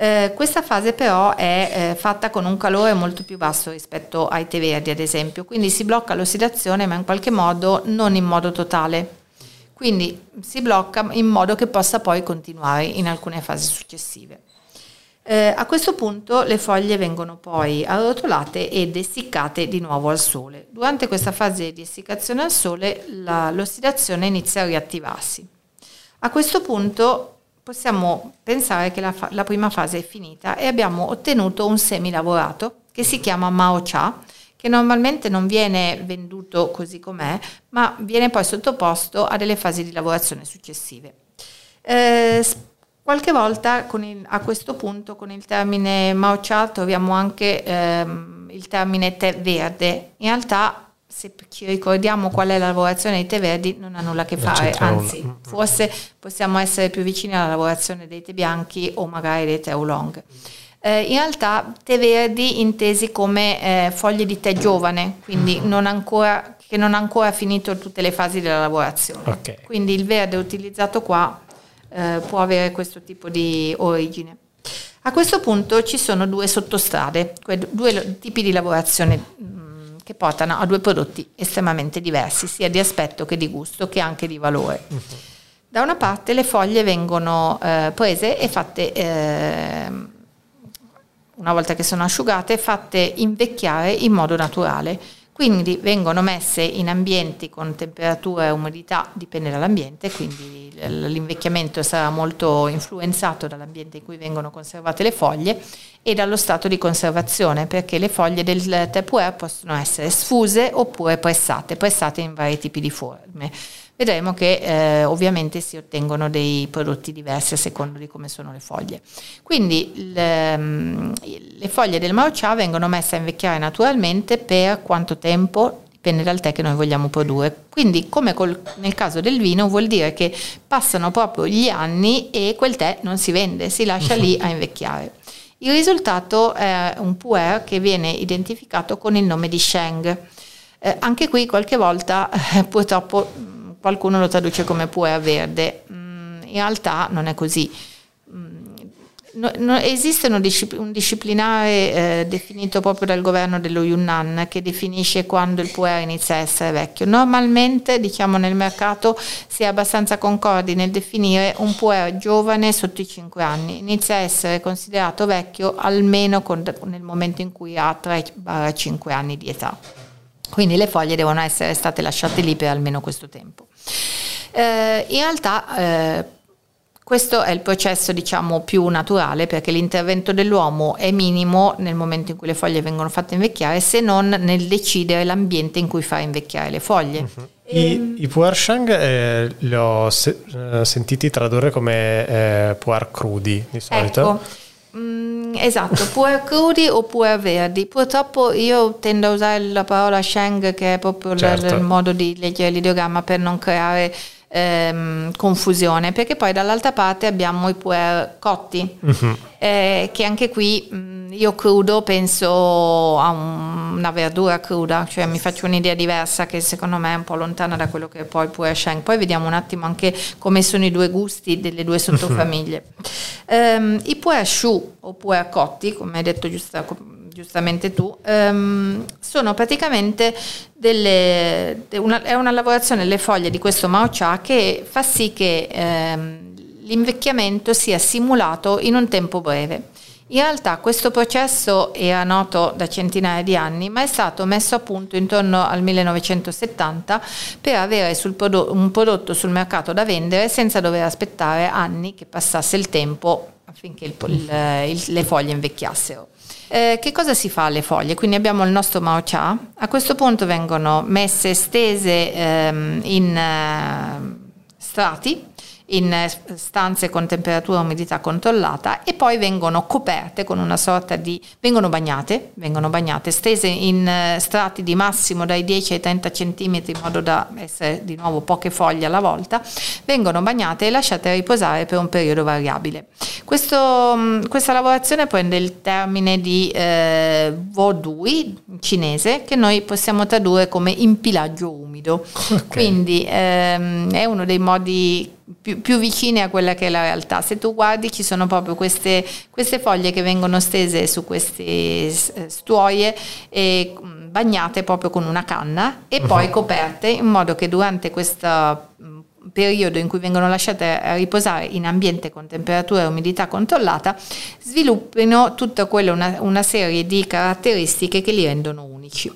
B: Eh, questa fase però è eh, fatta con un calore molto più basso rispetto ai tè verdi ad esempio, quindi si blocca l'ossidazione ma in qualche modo non in modo totale, quindi si blocca in modo che possa poi continuare in alcune fasi successive. Eh, a questo punto le foglie vengono poi arrotolate ed essiccate di nuovo al sole. Durante questa fase di essiccazione al sole la, l'ossidazione inizia a riattivarsi. A questo punto possiamo pensare che la, fa- la, prima fase è finita e abbiamo ottenuto un semilavorato che si chiama Mao Cha, che normalmente non viene venduto così com'è, ma viene poi sottoposto a delle fasi di lavorazione successive. Eh, Qualche volta il, a questo punto con il termine Maucha troviamo anche ehm, il termine tè verde. In realtà se ci ricordiamo qual è la lavorazione dei tè verdi non ha nulla a che fare, anzi forse possiamo essere più vicini alla lavorazione dei tè bianchi o magari dei tè oolong. Eh, in realtà tè verdi intesi come eh, foglie di tè giovane, quindi non ancora, che non ha ancora finito tutte le fasi della lavorazione. Okay. Quindi il verde utilizzato qua eh, può avere questo tipo di origine. A questo punto ci sono due sottostrade, due tipi di lavorazione mh, mm, che portano a due prodotti estremamente diversi, sia di aspetto che di gusto che anche di valore. Uh-huh. Da una parte le foglie vengono eh, prese e fatte, eh, una volta che sono asciugate, fatte invecchiare in modo naturale quindi vengono messe in ambienti con temperatura e umidità, dipende dall'ambiente, quindi l'invecchiamento sarà molto influenzato dall'ambiente in cui vengono conservate le foglie e dallo stato di conservazione, perché le foglie del puer possono essere sfuse oppure pressate, pressate in vari tipi di forme vedremo che eh, ovviamente si ottengono dei prodotti diversi a seconda di come sono le foglie. Quindi le, mm, le foglie del Maucha vengono messe a invecchiare naturalmente per quanto tempo? Dipende dal tè che noi vogliamo produrre. Quindi, come col, nel caso del vino, vuol dire che passano proprio gli anni e quel tè non si vende, si lascia lì a invecchiare. Il risultato è un puer che viene identificato con il nome di Sheng. Eh, anche qui qualche volta eh, purtroppo qualcuno lo traduce come puer verde, mm, in realtà non è così. Mm, no, no, esiste un, discipl- un disciplinare eh, definito proprio dal governo dello Yunnan che definisce quando il puer inizia a essere vecchio. Normalmente, diciamo nel mercato, si è abbastanza concordi nel definire un puer giovane sotto i 5 anni. Inizia a essere considerato vecchio almeno con, nel momento in cui ha 3-5 anni di età. Quindi le foglie devono essere state lasciate lì per almeno questo tempo. Eh, in realtà eh, questo è il processo diciamo più naturale perché l'intervento dell'uomo è minimo nel momento in cui le foglie vengono fatte invecchiare se non nel decidere l'ambiente in cui fare invecchiare le foglie. Uh-huh.
A: I, I puer shang eh, li ho se- eh, sentiti tradurre come eh, puer crudi di solito.
B: Ecco. Mm, esatto, puer crudi o puer verdi. Purtroppo io tendo a usare la parola Sheng che è proprio certo. il modo di leggere l'ideogramma per non creare ehm, confusione, perché poi dall'altra parte abbiamo i puer cotti, uh-huh. eh, che anche qui mh, io crudo penso a un, una verdura cruda, cioè mi faccio un'idea diversa che secondo me è un po' lontana da quello che è poi il puer sheng. Poi vediamo un attimo anche come sono i due gusti delle due sottofamiglie. Uh-huh. Um, I puer shu o puer cotti, come hai detto giustamente, giustamente tu, ehm, sono praticamente delle, una, è una lavorazione delle foglie di questo Mao Cha che fa sì che ehm, l'invecchiamento sia simulato in un tempo breve. In realtà questo processo era noto da centinaia di anni, ma è stato messo a punto intorno al 1970 per avere prodotto, un prodotto sul mercato da vendere senza dover aspettare anni che passasse il tempo affinché il, il, il, le foglie invecchiassero. Eh, che cosa si fa alle foglie? Quindi abbiamo il nostro Mao Cha, a questo punto vengono messe stese ehm, in eh, strati in eh, stanze con temperatura e umidità controllata e poi vengono coperte con una sorta di vengono bagnate, vengono bagnate, stese in eh, strati di massimo dai 10 ai 30 cm in modo da essere di nuovo poche foglie alla volta, vengono bagnate e lasciate riposare per un periodo variabile. Questo, mm, questa lavorazione prende il termine di eh, Vodui cinese che noi possiamo tradurre come impilaggio umido. Okay. Quindi ehm, è uno dei modi più, più, vicine a quella che è la realtà. Se tu guardi ci sono proprio queste, queste foglie che vengono stese su queste eh, stuoie e mm, bagnate proprio con una canna e uh-huh. poi coperte in modo che durante questo mm, periodo in cui vengono lasciate riposare in ambiente con temperatura e umidità controllata, sviluppino tutta quella una, una serie di caratteristiche che li rendono unici.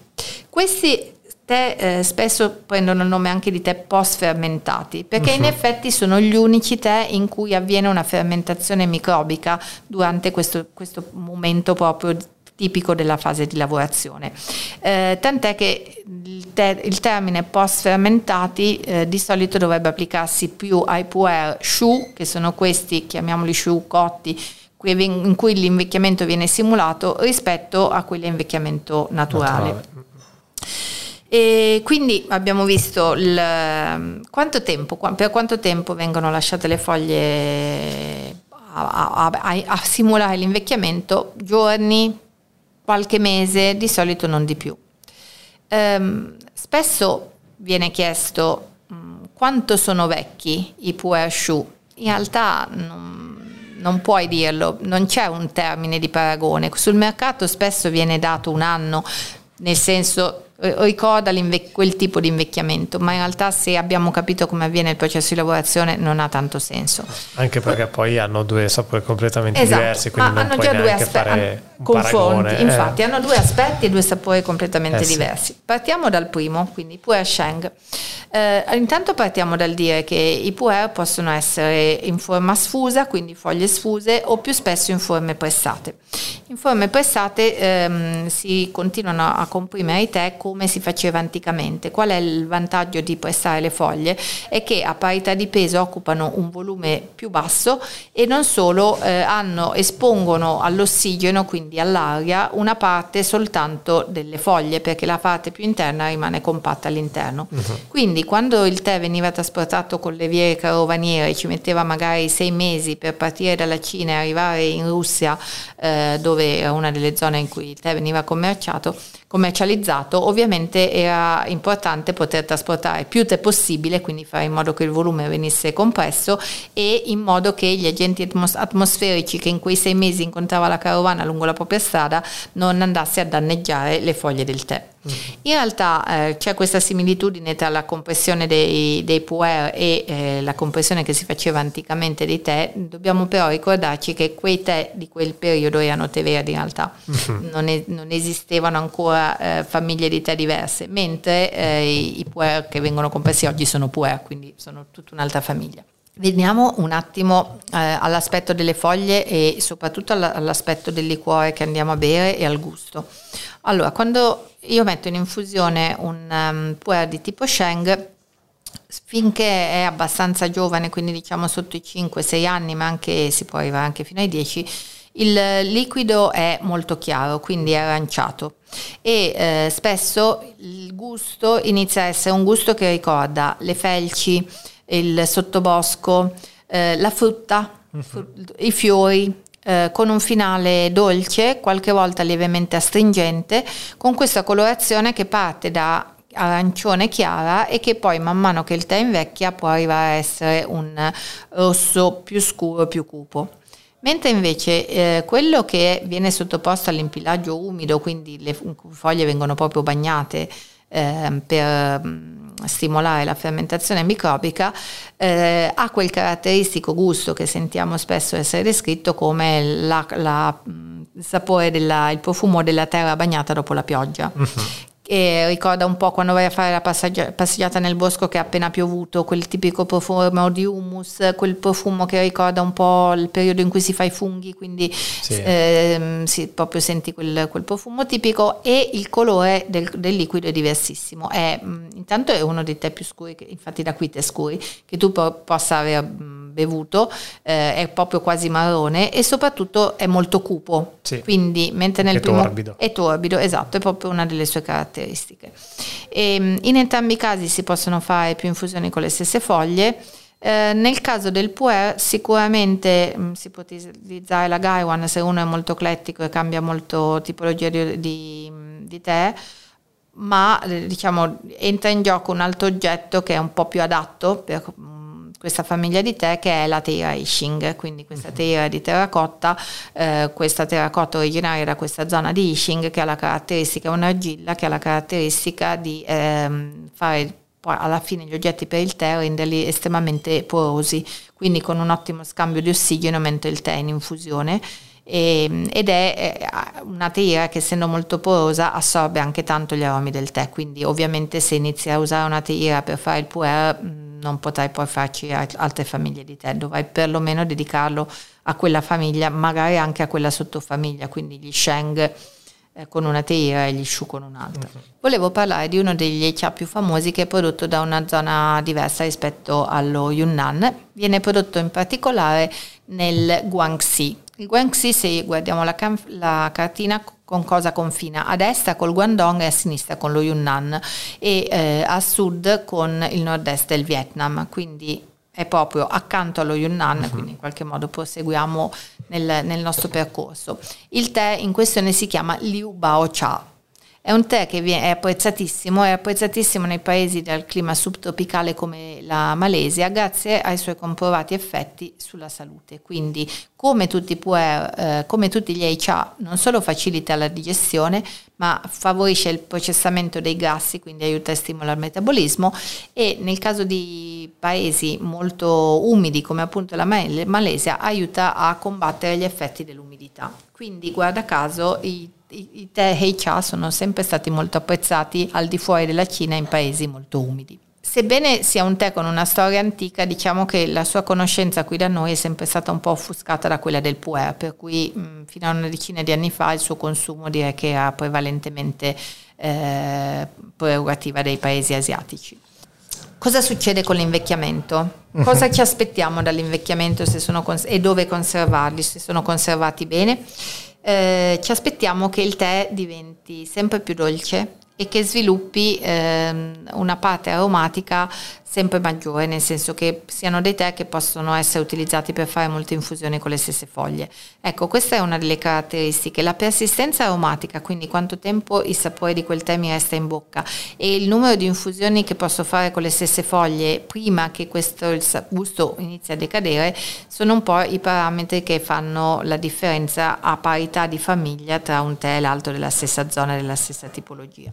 B: Questi tè eh, spesso prendono il nome anche di tè post fermentati, perché uh-huh. in mhm. effetti sono gli unici tè in cui avviene una fermentazione microbica durante questo, questo momento proprio tipico della fase di lavorazione. Eh, tant'è che il, te- il termine post fermentati eh, di solito dovrebbe applicarsi più ai puer shu, che sono questi, chiamiamoli shu cotti, in cui l'invecchiamento viene simulato rispetto a quelli a invecchiamento naturale. naturale. E quindi abbiamo visto il, quanto tempo, per quanto tempo vengono lasciate le foglie a, a, a, a simulare l'invecchiamento, giorni, qualche mese, di solito non di più. Um, spesso viene chiesto um, quanto sono vecchi i puer shu. In realtà non, non, puoi dirlo, non c'è un termine di paragone. Sul mercato spesso viene dato un anno, nel senso ricorda quel tipo di invecchiamento, ma in realtà se abbiamo capito come avviene il processo di lavorazione non ha tanto senso.
A: Anche perché poi hanno due sapori completamente esatto, diversi, quindi non puoi neanche aspe- fare un
B: confronti. Eh. Infatti hanno due aspetti e due sapori completamente eh, diversi. Sì. Partiamo dal primo, quindi puer sheng. Eh, intanto partiamo dal dire che i puer possono essere in forma sfusa, quindi foglie sfuse, o più spesso in forme pressate. In forme pressate ehm, si continuano a comprimere i tè come si faceva anticamente. Qual è il vantaggio di pressare le foglie? È che a parità di peso occupano un volume più basso e non solo eh, hanno, espongono all'ossigeno, quindi all'aria, una parte soltanto delle foglie perché la parte più interna rimane compatta all'interno. Uh-huh. Quindi quando il tè veniva trasportato con le vie carovaniere ci metteva magari sei mesi per partire dalla Cina e arrivare in Russia eh, dove era una delle zone in cui il tè veniva commerciato, commercializzato, ovviamente era importante poter trasportare più tè possibile, quindi fare in modo che il volume venisse compresso e in modo che gli agenti atmos- atmosferici che in quei sei mesi incontrava la carovana lungo la propria strada non andasse a danneggiare le foglie del tè. In realtà eh, c'è questa similitudine tra la compressione dei, dei puer e eh, la compressione che si faceva anticamente dei tè, dobbiamo però ricordarci che quei tè di quel periodo erano tè verdi in realtà, mm-hmm. non, è, non, esistevano ancora eh, famiglie di tè diverse, mentre eh, i, i puer che vengono compressi oggi sono puer, quindi sono tutta un'altra famiglia. Veniamo un attimo eh, all'aspetto delle foglie e soprattutto all'aspetto del liquore che andiamo a bere e al gusto. Allora, quando io metto in infusione un um, puer di tipo Sheng, finché è abbastanza giovane, quindi diciamo sotto i 5-6 anni, ma anche, si può arrivare anche fino ai 10, il liquido è molto chiaro, quindi è aranciato e eh, spesso il gusto inizia a essere un gusto che ricorda le felci, il sottobosco, eh, la frutta, uh-huh. i fiori, eh, con un finale dolce, qualche volta lievemente astringente, con questa colorazione che parte da arancione chiara e che poi man mano che il tè invecchia può arrivare a essere un rosso più scuro, più cupo. Mentre invece eh, quello che viene sottoposto all'impillaggio umido, quindi le foglie vengono proprio bagnate eh, per mm, stimolare la fermentazione microbica, eh, ha quel caratteristico gusto che sentiamo spesso essere descritto come la, la, mm, il sapore, della, il profumo della terra bagnata dopo la pioggia, uh-huh e ricorda un po' quando vai a fare la passeggiata nel bosco che è appena piovuto, quel tipico profumo di humus, quel profumo che ricorda un po' il periodo in cui si fa i funghi, quindi sì. ehm, sì, proprio senti quel, quel, profumo tipico e il colore del, del liquido è diversissimo. È, intanto è uno dei tè più scuri, che, infatti da qui tè scuri, che tu po- possa aver bevuto, eh, è proprio quasi marrone e soprattutto è molto cupo. Sì. Quindi mentre nel
A: è
B: primo
A: torbido.
B: è torbido, esatto, è proprio una delle sue caratteristiche. E, ehm, in entrambi i casi si possono fare più infusioni con le stesse foglie. Eh, nel caso del puer sicuramente mh, mm, si può utilizzare la Gaiwan se uno è molto eclettico e cambia molto tipologia di, di, di tè, ma eh, diciamo entra in gioco un altro oggetto che è un po' più adatto per questa famiglia di tè che è la Teira Ishing, quindi questa mhm. teira di terracotta, eh, questa terracotta originaria da questa zona di Ishing che ha la caratteristica, un'argilla che ha la caratteristica di ehm, fare poi alla fine gli oggetti per il tè renderli estremamente porosi, quindi con un ottimo scambio di ossigeno mentre il tè è in infusione. E, ed è una teira che essendo molto porosa assorbe anche tanto gli aromi del tè, quindi ovviamente se inizi a usare una teira per fare il puer non potrai poi farci altre famiglie di tè, dovrai perlomeno dedicarlo a quella famiglia, magari anche a quella sottofamiglia, quindi gli Sheng eh, con una teira e gli Shu con un'altra. Uh-huh. Volevo parlare di uno degli Echa più famosi che è prodotto da una zona diversa rispetto allo Yunnan, viene prodotto in particolare nel Guangxi. Il Guangxi, se guardiamo la, can- la cartina, con cosa confina? A destra col Guangdong e a sinistra con lo Yunnan e eh, a sud con il nord-est del Vietnam, quindi è proprio accanto allo Yunnan, uh-huh. quindi in qualche modo proseguiamo nel, nel, nostro percorso. Il tè in questione si chiama Liu Bao Cha è un tè che è apprezzatissimo, è apprezzatissimo nei paesi del clima subtropicale come la Malesia grazie ai suoi comprovati effetti sulla salute. Quindi come tutti, puer, eh, come tutti gli EICA non solo facilita la digestione ma favorisce il processamento dei grassi, quindi aiuta a stimolare il metabolismo e nel caso di paesi molto umidi come appunto la Malesia aiuta a combattere gli effetti dell'umidità. Quindi guarda caso i i, tè Heicha sono sempre stati molto apprezzati al di fuori della Cina in paesi molto umidi. Sebbene sia un tè con una storia antica, diciamo che la sua conoscenza qui da noi è sempre stata un po' offuscata da quella del puer, per cui mh, fino a una decina di anni fa il suo consumo direi che era prevalentemente eh, prerogativa dei paesi asiatici. Cosa succede con l'invecchiamento? Cosa ci aspettiamo dall'invecchiamento cons- e dove conservarli, se sono conservati bene? Eh, ci aspettiamo che il tè diventi sempre più dolce e che sviluppi ehm, una parte aromatica sempre maggiore, nel senso che siano dei tè che possono essere utilizzati per fare molte infusioni con le stesse foglie. Ecco, questa è una delle caratteristiche. La persistenza aromatica, quindi quanto tempo il sapore di quel tè mi resta in bocca e il numero di infusioni che posso fare con le stesse foglie prima che questo gusto inizi a decadere, sono un po' i parametri che fanno la differenza a parità di famiglia tra un tè e l'altro della stessa zona, della stessa tipologia.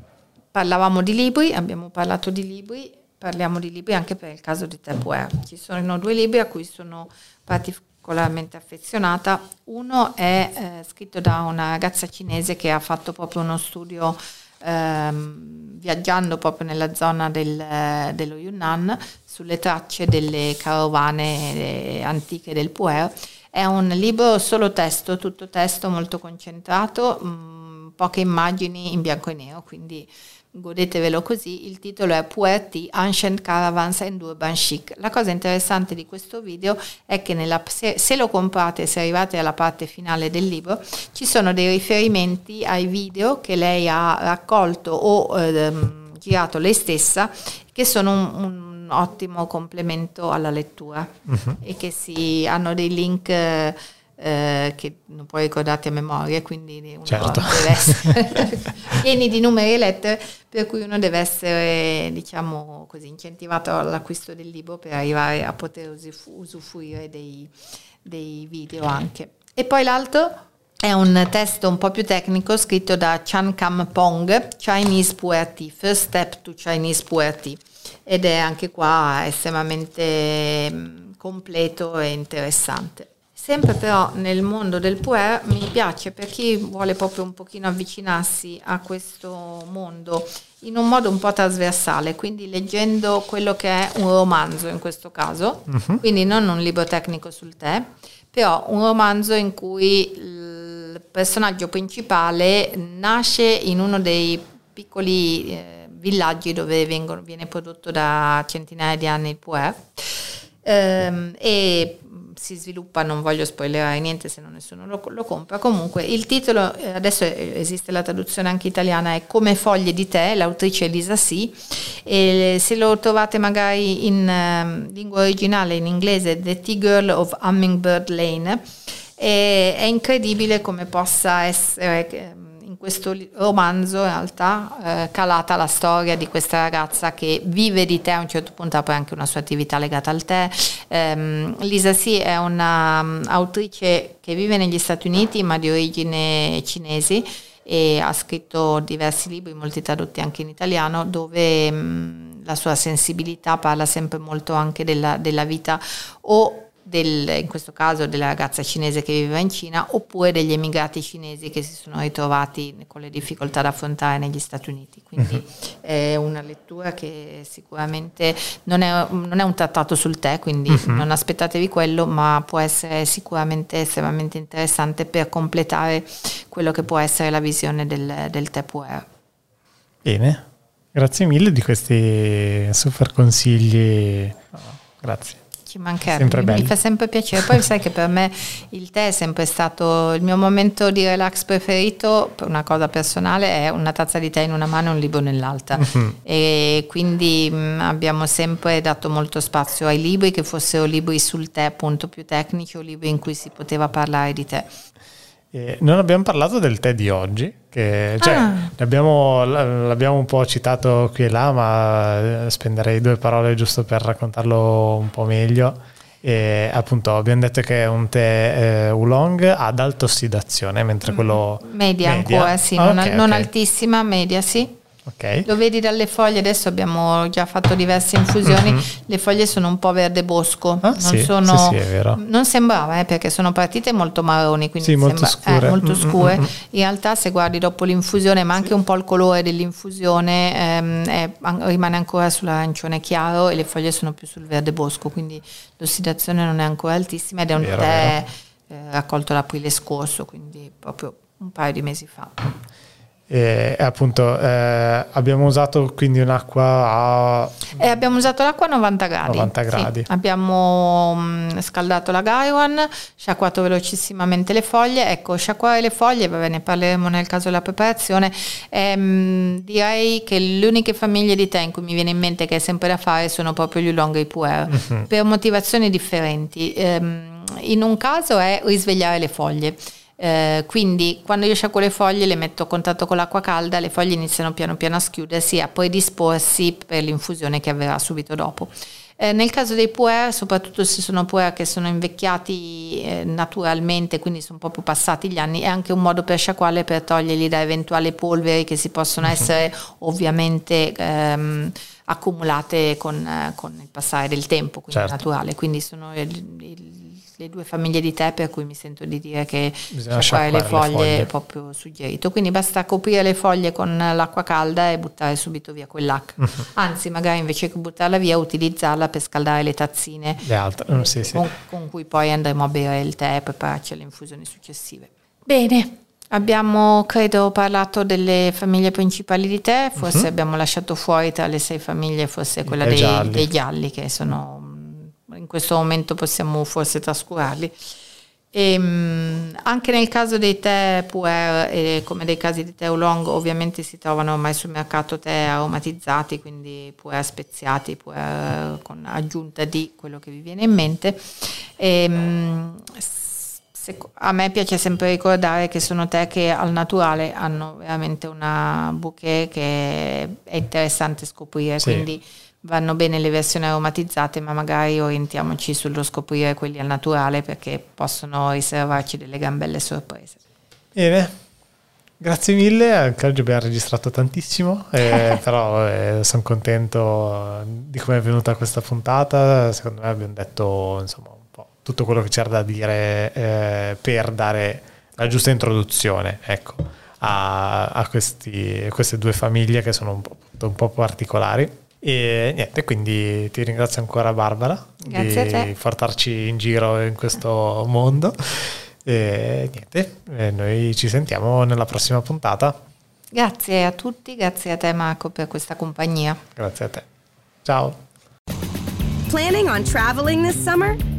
B: Parlavamo di libri, abbiamo parlato di libri parliamo di libri anche per il caso di Tupperware. Ci sono due libri a cui sono particolarmente affezionata. Uno è eh, scritto da una ragazza cinese che ha fatto proprio uno studio ehm, viaggiando proprio nella zona del, dello Yunnan sulle tracce delle carovane eh, antiche del Puer. È un libro solo testo, tutto testo molto concentrato, mh, mm, poche immagini in bianco e nero, quindi godetevelo così, il titolo è Puerti Ancient Caravans and Urban Chic. La cosa interessante di questo video è che nella, se, se, lo comprate, se arrivate alla parte finale del libro, ci sono dei riferimenti ai video che lei ha raccolto o ehm, girato lei stessa, che sono un, un un ottimo complemento alla lettura uh-huh. e che si hanno dei link eh, eh, che non puoi ricordarti a memoria, quindi uno certo. deve essere pieni di numeri e lettere, per cui uno deve essere, diciamo così, incentivato all'acquisto del libro per arrivare a poter usufruire dei, dei video anche. E poi l'altro è un testo un po' più tecnico scritto da Chan Kam Pong, Chinese Puerty, First Step to Chinese Puerty, ed è anche qua estremamente mm, completo e interessante. Sempre però nel mondo del puer mi piace per chi vuole proprio un pochino avvicinarsi a questo mondo in un modo un po' trasversale, quindi leggendo quello che è un romanzo in questo caso, uh-huh. quindi non un libro tecnico sul tè, però un romanzo in cui il personaggio principale nasce in uno dei piccoli eh, villaggi dove vengono, viene prodotto da centinaia di anni il puer ehm, e si sviluppa, non voglio spoilerare niente se non nessuno lo, lo compra, comunque il titolo, eh, adesso esiste la traduzione anche italiana, è Come foglie di tè, l'autrice Elisa Sì, e se lo trovate magari in uh, lingua originale, in inglese, The Tea Girl of Hummingbird Lane, è, incredibile come possa essere ehm, questo romanzo in realtà eh, calata la storia di questa ragazza che vive di tè, a un certo punto ha poi anche una sua attività legata al tè. Um, Lisa Si è un'autrice um, che vive negli Stati Uniti ma di origine cinesi e ha scritto diversi libri, molti tradotti anche in italiano, dove um, la sua sensibilità parla sempre molto anche della, della vita o del, in questo caso della ragazza cinese che viveva in Cina, oppure degli emigrati cinesi che si sono ritrovati con le difficoltà da affrontare negli Stati Uniti. Quindi uh-huh. è una lettura che sicuramente non è, non è, un trattato sul tè, quindi uh-huh. non aspettatevi quello, ma può essere sicuramente estremamente interessante per completare quello che può essere la visione del, del tè puer.
A: Bene, grazie mille di questi super consigli. grazie.
B: Ci mancherebbe, mi fa sempre piacere. Poi sai che per me il tè è sempre stato il mio momento di relax preferito, per una cosa personale, è una tazza di tè in una mano e un libro nell'altra. Uh-huh. E quindi mh, mm, abbiamo sempre dato molto spazio ai libri, che fossero libri sul tè appunto più tecnici o libri in cui si poteva parlare di tè.
A: Eh, non abbiamo parlato del tè di oggi, che, cioè, ah. l'abbiamo, l'abbiamo, un po' citato qui e là, ma eh, spenderei due parole giusto per raccontarlo un po' meglio. E appunto abbiamo detto che è un tè eh, oolong ad alta ossidazione, mentre quello
B: media, media. ancora, sì, ah, non, okay, non okay. altissima, media, sì. Okay. Lo vedi dalle foglie, adesso abbiamo già fatto diverse infusioni, mm-hmm. le foglie sono un po' verde bosco, ah, non, sì, sono, sì, sì, non sembrava eh, perché sono partite molto marroni, quindi
A: molto
B: sembra,
A: scure.
B: Eh, molto mm-hmm. scure. Mm-hmm. In realtà se guardi dopo l'infusione, ma anche un po' il colore dell'infusione ehm, è, rimane ancora sull'arancione chiaro e le foglie sono più sul verde bosco, quindi l'ossidazione non è ancora altissima ed è un vero, tè eh, raccolto l'aprile scorso, quindi proprio un paio di mesi fa.
A: E appunto eh, abbiamo usato quindi un'acqua a...
B: Eh, abbiamo usato l'acqua a 90 gradi.
A: 90 gradi.
B: Sì. Abbiamo mh, scaldato la Gaiwan, sciacquato velocissimamente le foglie. Ecco, sciacquare le foglie, va bene, parleremo nel caso della preparazione. Ehm, direi che le uniche famiglie di tè in cui mi viene in mente che è sempre da fare sono proprio gli Oolong e i Puer, mm-hmm. per motivazioni differenti. Ehm, in un caso è risvegliare le foglie eh, quindi quando io sciacquo le foglie le metto a contatto con l'acqua calda, le foglie iniziano piano piano a schiudersi e a poi disporsi per l'infusione che avverrà subito dopo. Eh, nel caso dei puer, soprattutto se sono puer che sono invecchiati eh, naturalmente, quindi sono proprio passati gli anni, è anche un modo per sciacquarle per toglierli da eventuali polveri che si possono mhm. essere ovviamente ehm, accumulate con, con, il passare del tempo, quindi certo. naturale. Quindi sono il, il le due famiglie di tè per cui mi sento di dire che sciacquare le foglie, le foglie è proprio suggerito. Quindi basta coprire le foglie con l'acqua calda e buttare subito via quell'acqua. Uh-huh. Anzi, magari invece che buttarla via, utilizzarla per scaldare le tazzine
A: le altre, uh, sì, sì.
B: Con, con, cui poi andremo a bere il tè e prepararci alle infusioni successive. Bene. Abbiamo, credo, parlato delle famiglie principali di tè, forse uh-huh. abbiamo lasciato fuori tra le sei famiglie, forse quella dei dei gialli, che sono in questo momento possiamo forse trascurarli. E, ehm, anche nel caso dei tè puer e come dei casi di tè oolong ovviamente si trovano ormai sul mercato tè aromatizzati, quindi puer speziati, puer con aggiunta di quello che vi viene in mente. E, ehm, a me piace sempre ricordare che sono tè che al naturale hanno veramente una bouquet che è interessante scoprire, sì. quindi vanno bene le versioni aromatizzate, ma magari orientiamoci sullo scoprire quelli al naturale perché possono riservarci delle gran belle sorprese.
A: Bene, grazie mille, anche oggi abbiamo registrato tantissimo, eh, però eh, sono contento di come è venuta questa puntata, secondo me abbiamo detto insomma un po' tutto quello che c'era da dire eh, per dare la giusta introduzione, ecco. A, a, questi, a queste due famiglie che sono un po', un po' particolari e niente, quindi ti ringrazio ancora Barbara
B: Grazie
A: di portarci in giro in questo mondo. E niente, e noi ci sentiamo nella prossima puntata.
B: Grazie a tutti, grazie a te Marco per questa compagnia.
A: Grazie a te. Ciao.
C: Planning on traveling this summer?